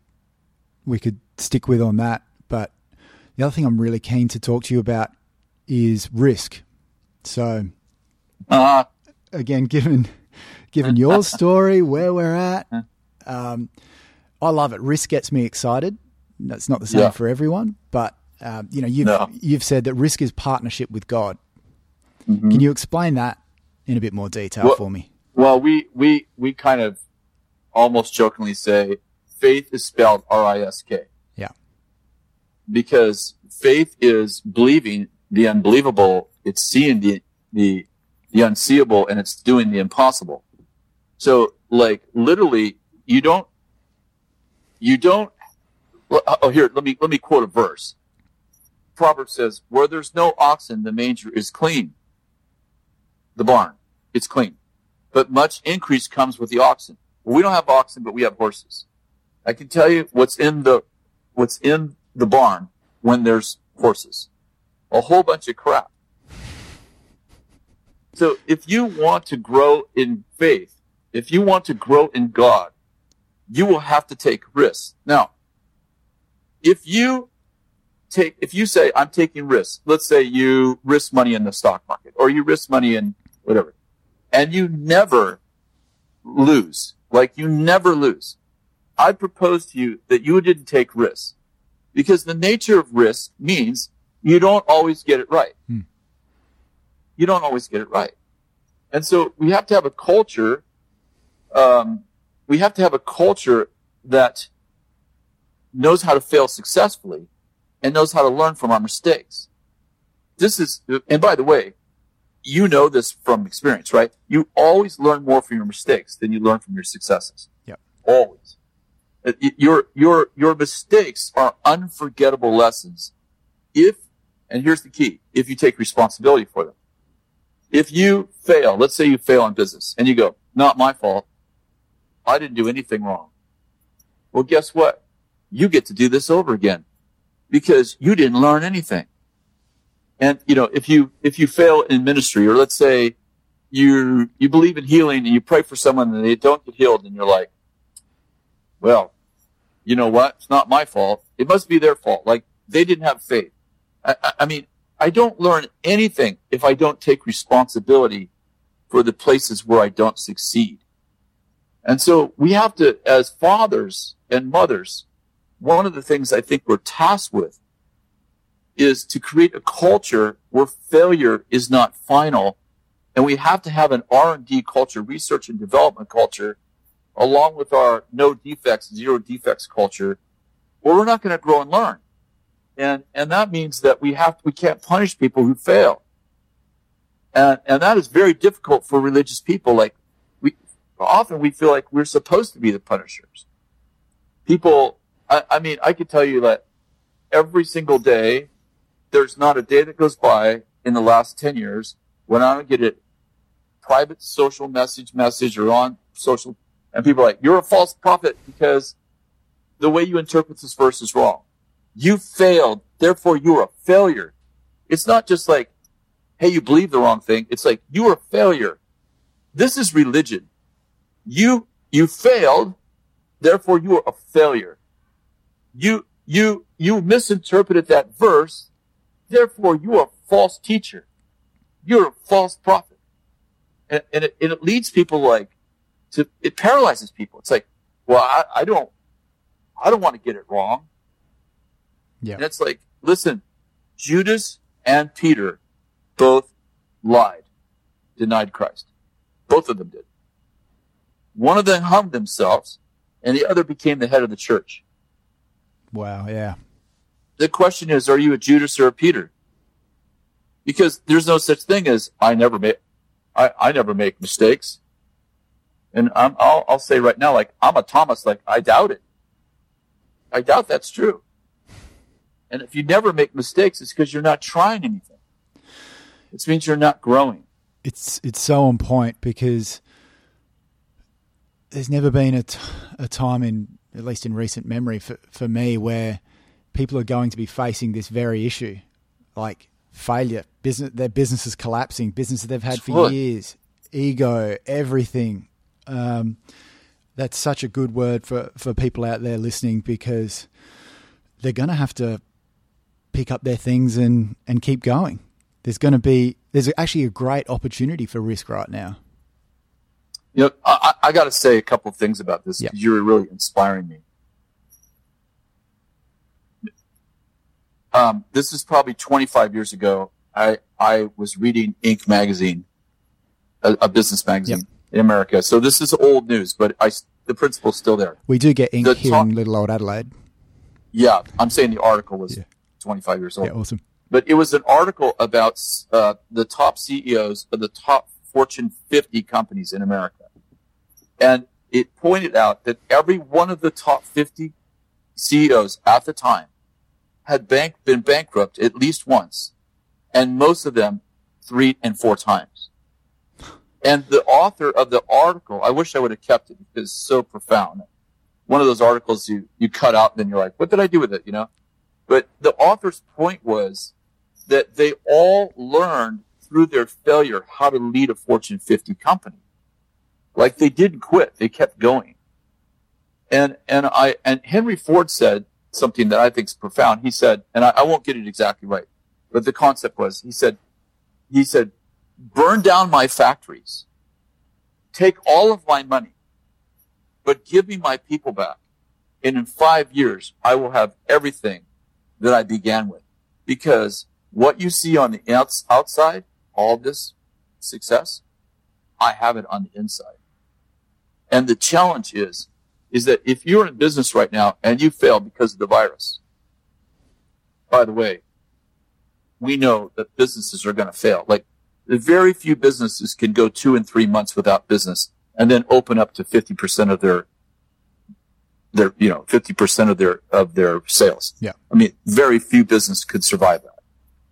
we could stick with on that. But the other thing I'm really keen to talk to you about is risk. So, Uh, again, given given your [laughs] story, where we're at, um, I love it. Risk gets me excited. That's not the same Yeah. for everyone, but um, you know, you've No. you've said that risk is partnership with God. Mm-hmm. Can you explain that in a bit more detail Well- for me? well, we, we, we kind of almost jokingly say faith is spelled R-I-S-K. Yeah. because faith is believing the unbelievable. It's seeing the, the, the unseeable and it's doing the impossible. So like literally you don't, you don't, uh, oh here, let me, let me quote a verse. Proverbs says, where there's no oxen, the manger is clean. The barn, it's clean. But much increase comes with the oxen. We don't have oxen, but we have horses. I can tell you what's in the, what's in the barn when there's horses. A whole bunch of crap. So if you want to grow in faith, if you want to grow in God, you will have to take risks. Now, if you take, if you say, I'm taking risks, let's say you risk money in the stock market or you risk money in whatever, and you never lose, like you never lose. I propose to you that you didn't take risks because the nature of risk means you don't always get it right. Hmm. You don't always get it right. And so we have to have a culture, um, we have to have a culture that knows how to fail successfully and knows how to learn from our mistakes. This is, and by the way, you know this from experience, right? You always learn more from your mistakes than you learn from your successes. Yep. Always. Uh, Your, your, your mistakes are unforgettable lessons if, and here's the key, if you take responsibility for them. If you fail, let's say you fail in business and you go, not my fault. I didn't do anything wrong. Well, guess what? You get to do this over again because you didn't learn anything. And, you know, if you, if you fail in ministry or let's say you, you believe in healing and you pray for someone and they don't get healed and you're like, well, you know what? It's not my fault. It must be their fault. Like they didn't have faith. I, I, I mean, I don't learn anything if I don't take responsibility for the places where I don't succeed. And so we have to, as fathers and mothers, one of the things I think we're tasked with is to create a culture where failure is not final. And we have to have an R&D culture, research and development culture, along with our no defects, zero defects culture, or we're not going to grow and learn. And, and that means that we have, we can't punish people who fail. And, and that is very difficult for religious people. Like often we feel like we're supposed to be the punishers. People, I, I mean, I could tell you that every single day, there's not a day that goes by in the last 10 years when I don't get a private social message message or on social and people are like, you're a false prophet because the way you interpret this verse is wrong. You failed. Therefore you're a failure. It's not just like, Hey, you believe the wrong thing. It's like, you are a failure. This is religion. You, you failed. Therefore you are a failure. You, you, you misinterpreted that verse. Therefore you are a false teacher. You're a false prophet. And, and, it, and it leads people like to, it paralyzes people. It's like, well, I, I don't, I don't want to get it wrong. Yeah. And it's like, listen, Judas and Peter both lied, denied Christ. Both of them did. One of them hung themselves and the other became the head of the church. Wow. Yeah. The question is, are you a Judas or a Peter? Because there's no such thing as I never make, I, I never make mistakes. And I'm, I'll, I'll say right now, like, I'm a Thomas, like, I doubt it. I doubt that's true. And if you never make mistakes, it's because you're not trying anything. It means you're not growing. It's it's so on point because there's never been a, t- a time in at least in recent memory for for me where people are going to be facing this very issue, like failure, business their businesses collapsing, businesses they've had for Sure. years, ego, everything. Um, that's such a good word for, for people out there listening because they're going to have to pick up their things and, and keep going. there's going to be there's actually a great opportunity for risk right now. You know, I, I got to say a couple of things about this because you're really inspiring me. Um, this is probably 25 years ago. I I was reading Inc. magazine, a, a business magazine yep. in America. So this is old news, but I the principle's still there. We do get Inc. The here in little old Adelaide. Yeah, I'm saying the article was yeah. 25 years old. Yeah, awesome. But it was an article about uh, the top CEOs of the top Fortune 50 companies in America. And it pointed out that every one of the top 50 CEOs at the time had bank, been bankrupt at least once, and most of them three and four times. And the author of the article, I wish I would have kept it because it's so profound. One of those articles you, you cut out and then you're like, what did I do with it? You know? But the author's point was that they all learned through their failure how to lead a Fortune 50 company. Like they didn't quit. They kept going. And, and I, and Henry Ford said something that I think is profound. He said, and I, I won't get it exactly right, but the concept was, he said, he said, burn down my factories, take all of my money, but give me my people back. And in five years, I will have everything that I began with because what you see on the outside, all this success, I have it on the inside. And the challenge is, is that if you're in business right now and you fail because of the virus, by the way, we know that businesses are going to fail. Like the very few businesses can go two and three months without business and then open up to 50% of their, their, you know, 50% of their, of their sales. Yeah. I mean, very few businesses could survive that.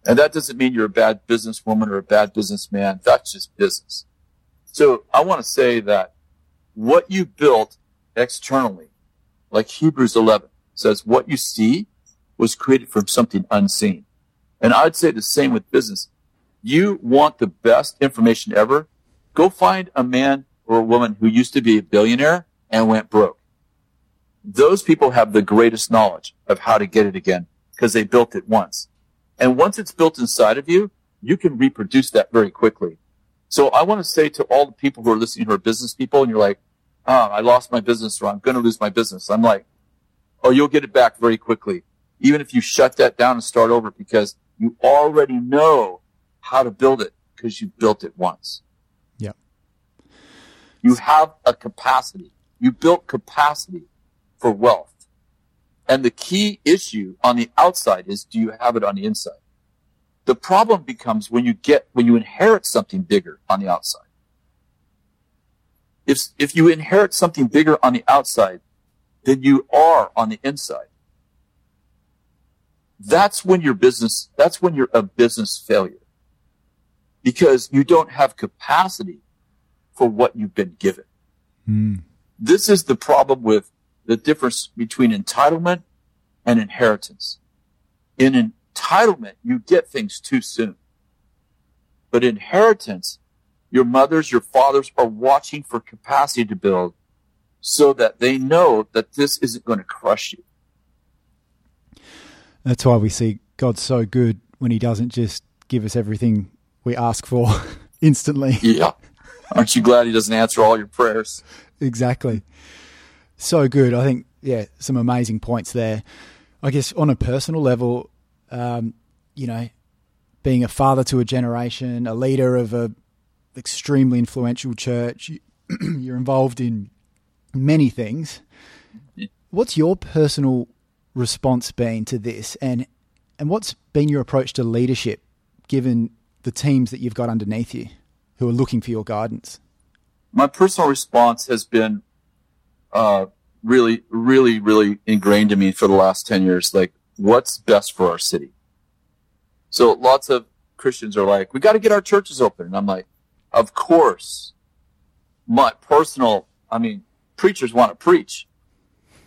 And that doesn't mean you're a bad businesswoman or a bad businessman. That's just business. So I want to say that what you built externally, like Hebrews 11 says, what you see was created from something unseen. And I'd say the same with business. You want the best information ever? Go find a man or a woman who used to be a billionaire and went broke. Those people have the greatest knowledge of how to get it again because they built it once. And once it's built inside of you, you can reproduce that very quickly. So I want to say to all the people who are listening who are business people and you're like, oh, I lost my business or I'm going to lose my business. I'm like, oh, you'll get it back very quickly. Even if you shut that down and start over because you already know how to build it because you built it once. Yeah. You have a capacity. You built capacity for wealth. And the key issue on the outside is do you have it on the inside? The problem becomes when you get, when you inherit something bigger on the outside. If, if you inherit something bigger on the outside than you are on the inside, that's when your business, that's when you're a business failure because you don't have capacity for what you've been given. Mm. This is the problem with the difference between entitlement and inheritance. In entitlement, you get things too soon. But inheritance, your mothers, your fathers are watching for capacity to build so that they know that this isn't going to crush you. That's why we see God so good when he doesn't just give us everything we ask for [laughs] instantly. Yeah. Aren't you glad he doesn't answer all your prayers? Exactly. So good. I think, yeah, some amazing points there. I guess on a personal level, um, you know, being a father to a generation, a leader of a extremely influential church. [clears throat] You're involved in many things. What's your personal response been to this, and and what's been your approach to leadership, given the teams that you've got underneath you, who are looking for your guidance? My personal response has been uh, really, really, really ingrained in me for the last ten years. Like, what's best for our city? So lots of Christians are like, we got to get our churches open, and I'm like, of course, my personal, I mean, preachers want to preach.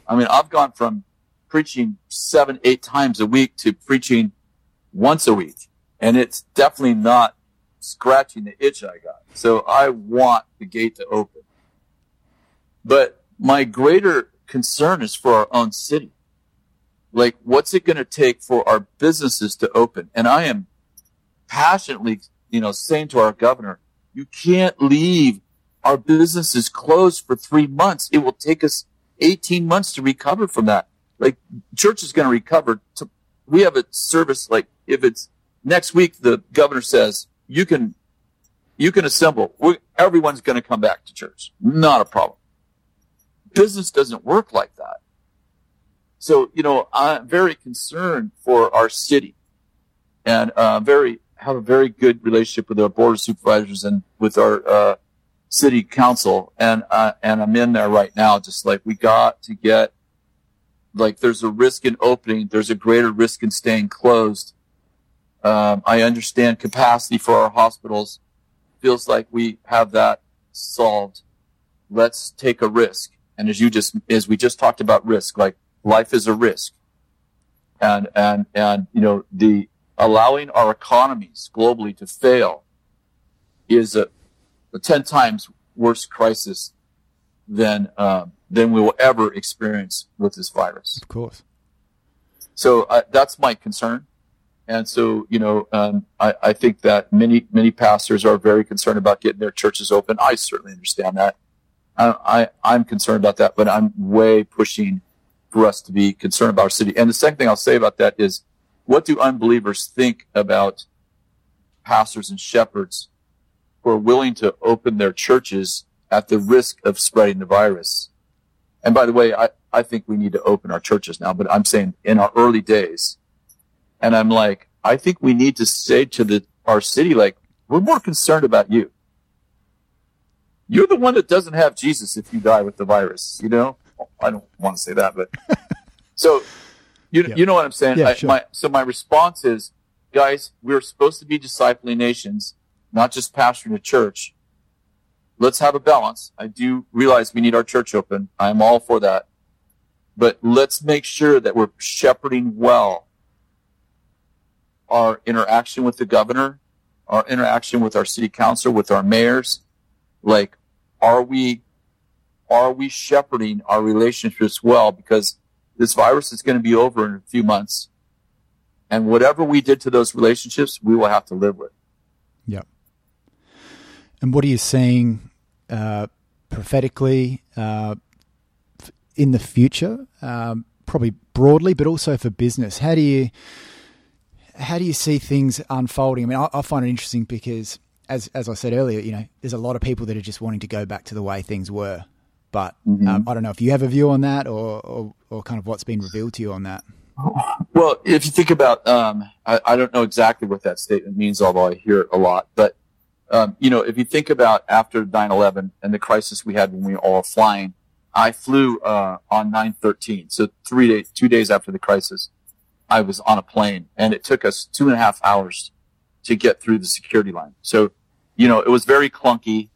I mean, I've gone from preaching seven, eight times a week to preaching once a week. And it's definitely not scratching the itch I got. So I want the gate to open. But my greater concern is for our own city. Like, what's it going to take for our businesses to open? And I am passionately, you know, saying to our governor, you can't leave our business is closed for three months. It will take us 18 months to recover from that. Like church is going to recover. To, we have a service like if it's next week, the governor says you can, you can assemble. We're, everyone's going to come back to church. Not a problem. Business doesn't work like that. So, you know, I'm very concerned for our city and, uh, very, have a very good relationship with our board of supervisors and with our, uh, city council. And, uh, and I'm in there right now, just like we got to get, like there's a risk in opening. There's a greater risk in staying closed. Um, I understand capacity for our hospitals feels like we have that solved. Let's take a risk. And as you just, as we just talked about risk, like life is a risk. And, and, and, you know, the allowing our economies globally to fail is a, a 10 times worse crisis than, uh, than we will ever experience with this virus. Of course. So uh, that's my concern. And so, you know, um, I, I, think that many, many pastors are very concerned about getting their churches open. I certainly understand that. I, I, am concerned about that, but I'm way pushing for us to be concerned about our city. And the second thing I'll say about that is, what do unbelievers think about pastors and shepherds who are willing to open their churches at the risk of spreading the virus? And by the way, I, I think we need to open our churches now, but I'm saying in our early days. And I'm like, I think we need to say to the, our city, like, we're more concerned about you. You're the one that doesn't have Jesus if you die with the virus, you know? I don't want to say that, but [laughs] so you you know what I'm saying? Yeah, I, sure. my, so my response is, guys, we're supposed to be discipling nations, not just pastoring a church. Let's have a balance. I do realize we need our church open. I'm all for that. But let's make sure that we're shepherding well our interaction with the governor, our interaction with our city council, with our mayors. Like, are we are we shepherding our relationships well? Because this virus is going to be over in a few months. And whatever we did to those relationships, we will have to live with. Yep. And what are you seeing uh, prophetically uh, in the future? Um, probably broadly, but also for business. How do you how do you see things unfolding? I mean, I, I find it interesting because, as as I said earlier, you know, there's a lot of people that are just wanting to go back to the way things were. But Mm-hmm. um, I don't know if you have a view on that, or, or or kind of what's been revealed to you on that. Well, if you think about, um, I, I don't know exactly what that statement means, although I hear it a lot. But um, you know, if you think about after 9/11 and the crisis we had when we were all flying, I flew uh, on 9/13, so three days, two days after the crisis, I was on a plane, and it took us two and a half hours to get through the security line. So, you know, it was very clunky.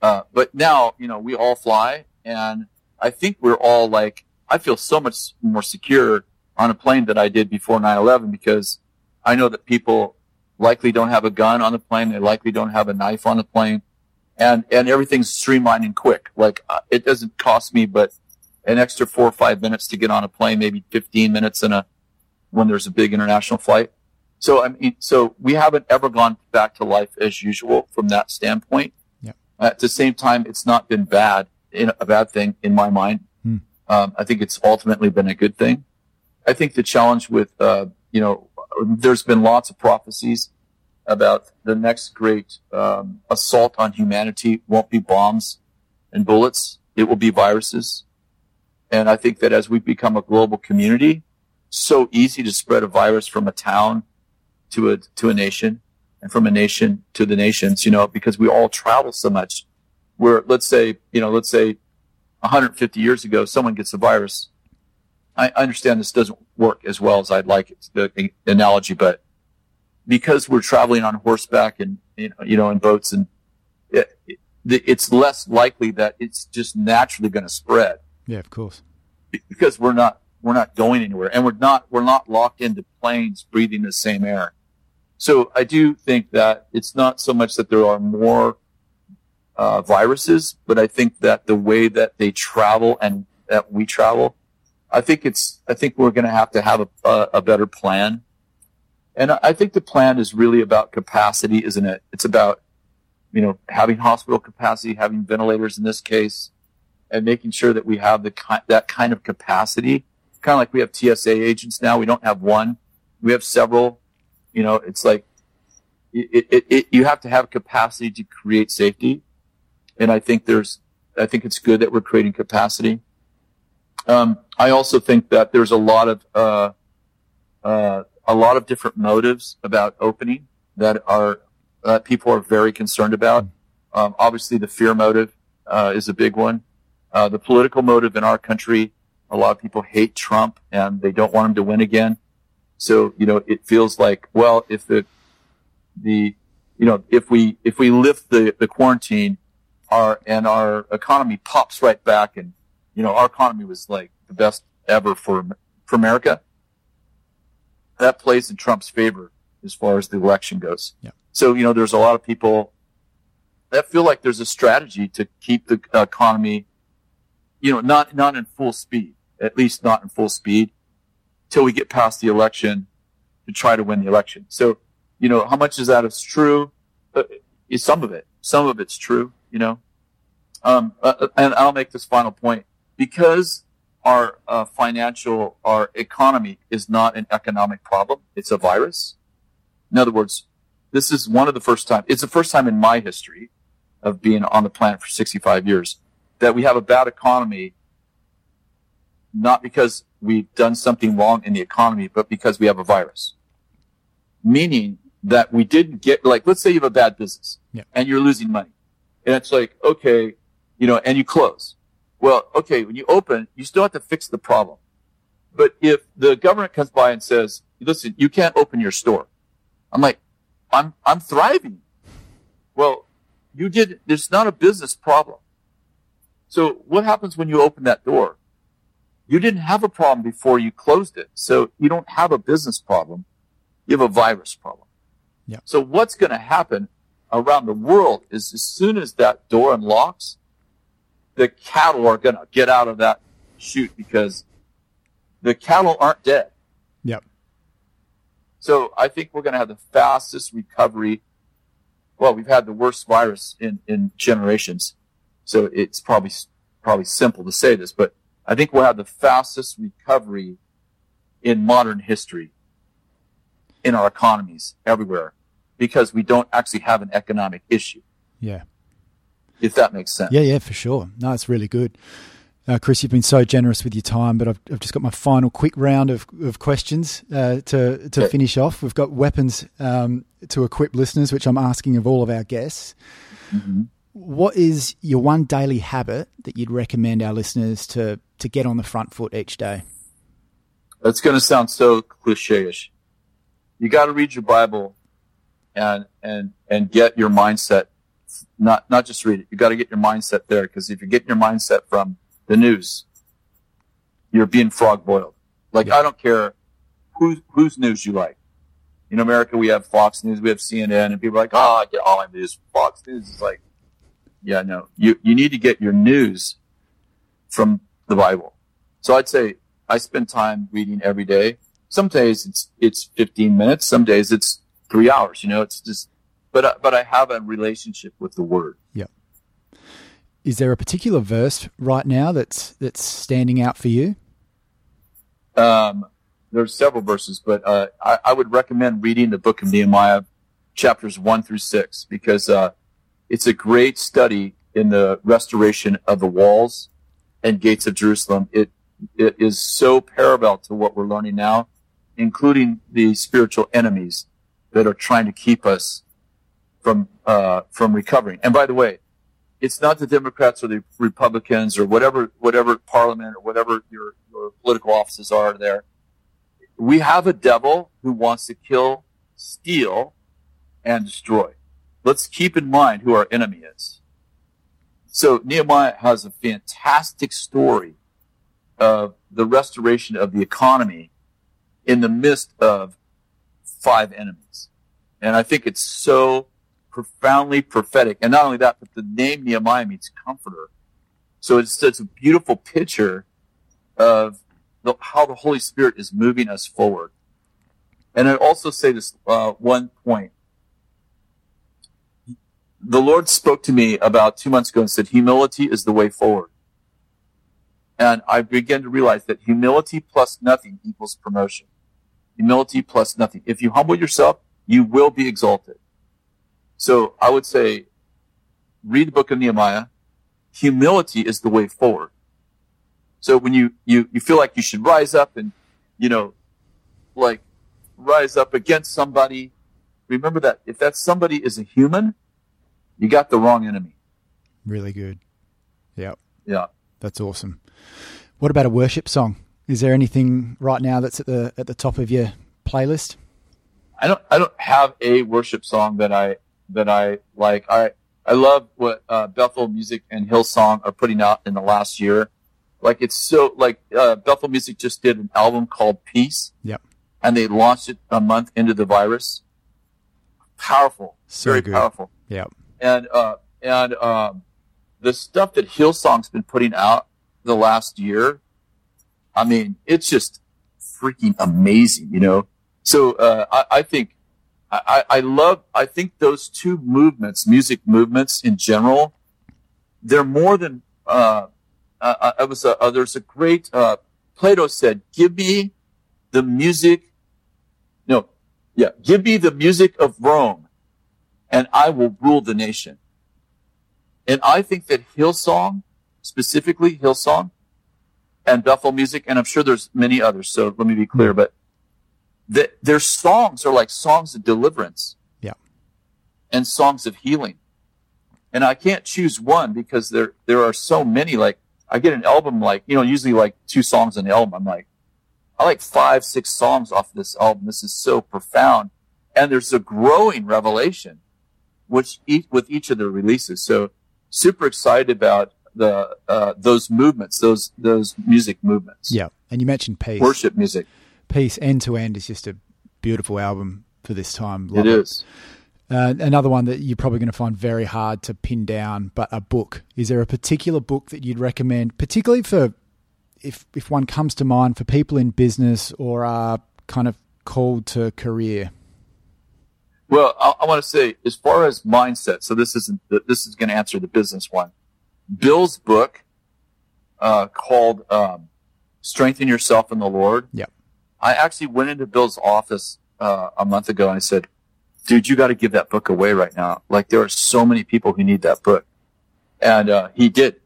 Uh, but now, you know, we all fly, and I think we're all like, I feel so much more secure on a plane than I did before 9/11 because I know that people likely don't have a gun on the plane. They likely don't have a knife on the plane, and and everything's streamlined and quick. Like uh, it doesn't cost me but an extra four or five minutes to get on a plane, maybe 15 minutes in a when there's a big international flight. So I mean, so we haven't ever gone back to life as usual from that standpoint. At the same time, it's not been bad, in a bad thing in my mind. Hmm. Um, I think it's ultimately been a good thing. I think the challenge with, uh, you know, there's been lots of prophecies about the next great um, assault on humanity won't be bombs and bullets; it will be viruses. And I think that as we become a global community, so easy to spread a virus from a town to a to a nation and from a nation to the nations, you know, because we all travel so much. Where let's say, you know, let's say 150 years ago, someone gets a virus. I understand this doesn't work as well as I'd like it, the analogy, but because we're traveling on horseback and you know in boats and it, it, it's less likely that it's just naturally going to spread Yeah, of course. because we're not we're not going anywhere and we're not we're not locked into planes breathing the same air. So I do think that it's not so much that there are more uh, viruses, but I think that the way that they travel and that we travel, I think it's I think we're going to have to have a, a, a better plan. And I think the plan is really about capacity, isn't it? It's about, you know, having hospital capacity, having ventilators in this case, and making sure that we have the that kind of capacity. Kind of like we have TSA agents now. We don't have one. We have several. You know, it's like it, it, it, you have to have capacity to create safety. And I think there's, I think it's good that we're creating capacity. Um, I also think that there's a lot of, uh, uh, a lot of different motives about opening that are, that people are very concerned about. Um, obviously the fear motive, uh, is a big one. Uh, the political motive in our country, a lot of people hate Trump and they don't want him to win again. So, you know, it feels like, well, if the the, you know, if we, if we lift the, the quarantine, our, and our economy pops right back and, you know, our economy was like the best ever for, for America. That plays in Trump's favor as far as the election goes. Yeah. So, you know, there's a lot of people that feel like there's a strategy to keep the economy, you know, not, not in full speed, at least not in full speed till we get past the election to try to win the election. So you know, how much is that is true? Uh, is some of it. Some of it's true, you know. Um, uh, uh, and I'll make this final point because our uh, financial, our economy is not an economic problem. It's a virus. In other words, this is one of the first time. It's the first time in my history of being on the planet for 65 years that we have a bad economy, not because we've done something wrong in the economy, but because we have a virus. Meaning that we didn't get, like, let's say you have a bad business yeah. and you're losing money. And it's like, okay, you know, and you close. Well, okay, when you open, you still have to fix the problem. But if the government comes by and says, listen, you can't open your store. I'm like, I'm, I'm thriving. Well, you did, it's not a business problem. So what happens when you open that door? You didn't have a problem before you closed it. So you don't have a business problem. You have a virus problem. Yeah. So what's going to happen around the world is as soon as that door unlocks, the cattle are going to get out of that chute because the cattle aren't dead. Yep. So I think we're going to have the fastest recovery. Well, we've had the worst virus in, in generations. So it's probably, probably simple to say this, but I think we'll have the fastest recovery in modern history in our economies everywhere because we don't actually have an economic issue. Yeah. If that makes sense. Yeah, yeah, for sure. No, it's really good. Uh, Kris, you've been so generous with your time, but I've, I've just got my final quick round of, of questions uh, to, to finish off. We've got weapons um, to equip listeners, which I'm asking of all of our guests. Mm-hmm. What is your one daily habit that you'd recommend our listeners to, to get on the front foot each day? That's going to sound so cliche ish. You got to read your Bible and and and get your mindset not not just read it. You got to get your mindset there because if you're getting your mindset from the news, you're being frog boiled. Like yeah. I don't care whose whose news you like. In America, we have Fox News, we have CNN, and people are like, "Oh, I get all my news from Fox News." It's like, yeah, no, you you need to get your news from the Bible. So I'd say I spend time reading every day. Some days it's it's 15 minutes. Some days it's three hours. You know, it's just, but uh, but I have a relationship with the word. Yeah. Is there a particular verse right now that's that's standing out for you? Um, there's several verses, but uh, I, I, would recommend reading the book of Nehemiah, chapters one through six, because uh, it's a great study in the restoration of the walls and gates of Jerusalem. It it is so parallel to what we're learning now, including the spiritual enemies that are trying to keep us from uh, from recovering. And by the way, it's not the Democrats or the Republicans or whatever whatever parliament or whatever your your political offices are there. We have a devil who wants to kill, steal, and destroy. Let's keep in mind who our enemy is. So Nehemiah has a fantastic story of the restoration of the economy in the midst of five enemies. And I think it's so profoundly prophetic. And not only that, but the name Nehemiah means comforter. So it's, it's a beautiful picture of the, how the Holy Spirit is moving us forward. And I also say this uh, one point. The Lord spoke to me about two months ago and said, humility is the way forward. And I began to realize that humility plus nothing equals promotion. Humility plus nothing. If you humble yourself, you will be exalted. So I would say, read the book of Nehemiah. Humility is the way forward. So when you, you, you feel like you should rise up and, you know, like rise up against somebody, remember that if that somebody is a human, you got the wrong enemy. Really good. Yep. Yeah. That's awesome. What about a worship song? Is there anything right now that's at the at the top of your playlist? I don't I don't have a worship song that I that I like. I I love what uh, Bethel Music and Hillsong are putting out in the last year. Like it's so like uh, Bethel Music just did an album called Peace. Yep. And they launched it a month into the virus. Powerful, So very good. powerful. Yep. And uh, and um, the stuff that Hillsong's been putting out the last year, I mean, it's just freaking amazing, you know. So uh, I, I think I, I love. I think those two movements, music movements in general, they're more than. Uh, uh, I was a, uh, there's a great uh, Plato said, "Give me the music." No, yeah, give me the music of Rome, and I will rule the nation. And I think that Hillsong, specifically Hillsong, and Bethel Music, and I'm sure there's many others. So let me be clear, but that their songs are like songs of deliverance, Yeah. and songs of healing. And I can't choose one because there there are so many. Like I get an album, like you know, usually like two songs on the album. I'm like, I like five, six songs off this album. This is so profound, and there's a growing revelation, which each, with each of the releases. So super excited about the uh, those movements, those those music movements. Yeah. And you mentioned Peace. Worship music. Peace end to end is just a beautiful album for this time. It is. Uh, another one that you're probably going to find very hard to pin down, but a book. Is there a particular book that you'd recommend, particularly for if if one comes to mind for people in business or are kind of called to career? Well, I, I want to say, as far as mindset, so this isn't this is going to answer the business one. Bill's book uh, called um, "Strengthen Yourself in the Lord." Yep. I actually went into Bill's office uh, a month ago and I said, "Dude, you got to give that book away right now. Like there are so many people who need that book," and uh, he did.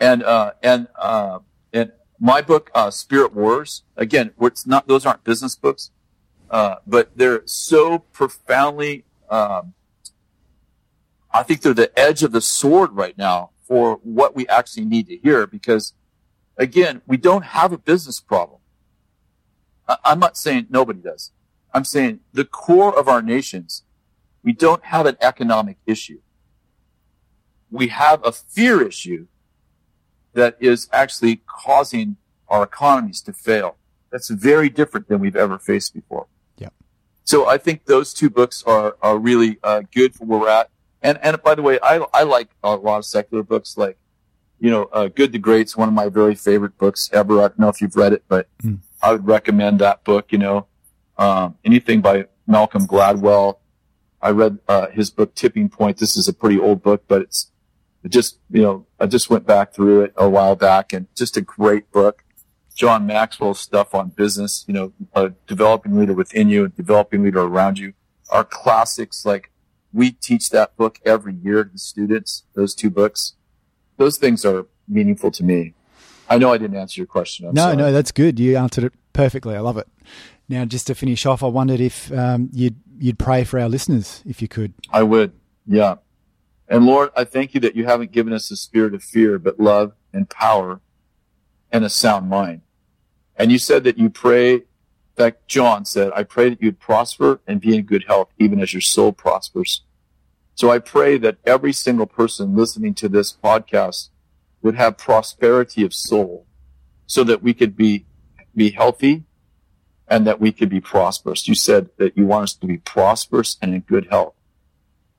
And uh, and uh, and my book, uh, Spirit Wars. Again, it's not; those aren't business books. Uh, but they're so profoundly, um, I think they're the edge of the sword right now for what we actually need to hear because, again, we don't have a business problem. I- I'm not saying nobody does. I'm saying the core of our nations, we don't have an economic issue. We have a fear issue that is actually causing our economies to fail. That's very different than we've ever faced before. So I think those two books are, are really uh, good for where we're at. And, and by the way, I, I like a lot of secular books like, you know, uh, Good to Great's one of my very favorite books ever. I don't know if you've read it, but Mm. I would recommend that book, you know, um, anything by Malcolm Gladwell. I read, uh, his book Tipping Point. This is a pretty old book, but it's it just, you know, I just went back through it a while back and just a great book. John Maxwell's stuff on business, you know, a developing leader within you and developing leader around you are classics. Like we teach that book every year to the students, those two books. Those things are meaningful to me. I know I didn't answer your question. I'm no, sorry. no, that's good. You answered it perfectly. I love it. Now, just to finish off, I wondered if um, you'd you'd pray for our listeners, if you could. I would. Yeah. And Lord, I thank you that you haven't given us a spirit of fear, but love and power and a sound mind. And you said that you pray, in fact, John said, I pray that you'd prosper and be in good health, even as your soul prospers. So I pray that every single person listening to this podcast would have prosperity of soul so that we could be, be healthy and that we could be prosperous. You said that you want us to be prosperous and in good health.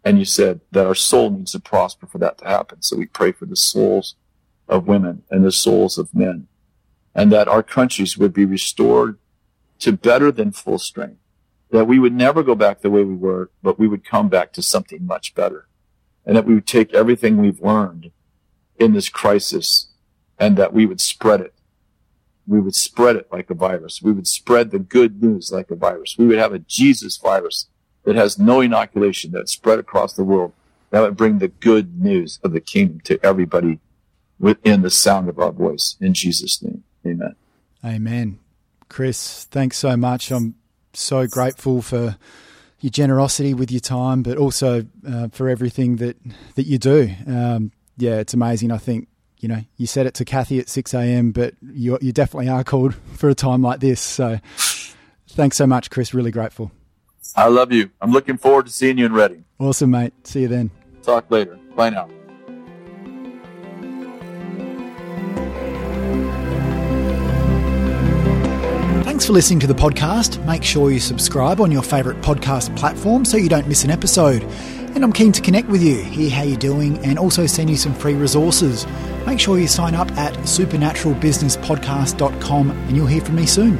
And you said that our soul needs to prosper for that to happen. So we pray for the souls of women and the souls of men and that our countries would be restored to better than full strength. that we would never go back the way we were, but we would come back to something much better. And that we would take everything we've learned in this crisis and that we would spread it. We would spread it like a virus. We would spread the good news like a virus. We would have a Jesus virus that has no inoculation that spread across the world. That would bring the good news of the kingdom to everybody within the sound of our voice. In Jesus' name, amen. Amen. Kris, thanks so much. I'm so grateful for your generosity with your time, but also uh, for everything that, that you do. Um, yeah, it's amazing. I think, you know, you said it to Kathy at 6 a.m., but you, you definitely are called [laughs] for a time like this. So thanks so much, Kris. Really grateful. I love you. I'm looking forward to seeing you in Redding. Awesome, mate. See you then. Talk later. Bye now. Thanks for listening to the podcast. Make sure you subscribe on your favourite podcast platform so you don't miss an episode. And I'm keen to connect with you, hear how you're doing, and also send you some free resources. Make sure you sign up at supernaturalbusinesspodcast.com and you'll hear from me soon.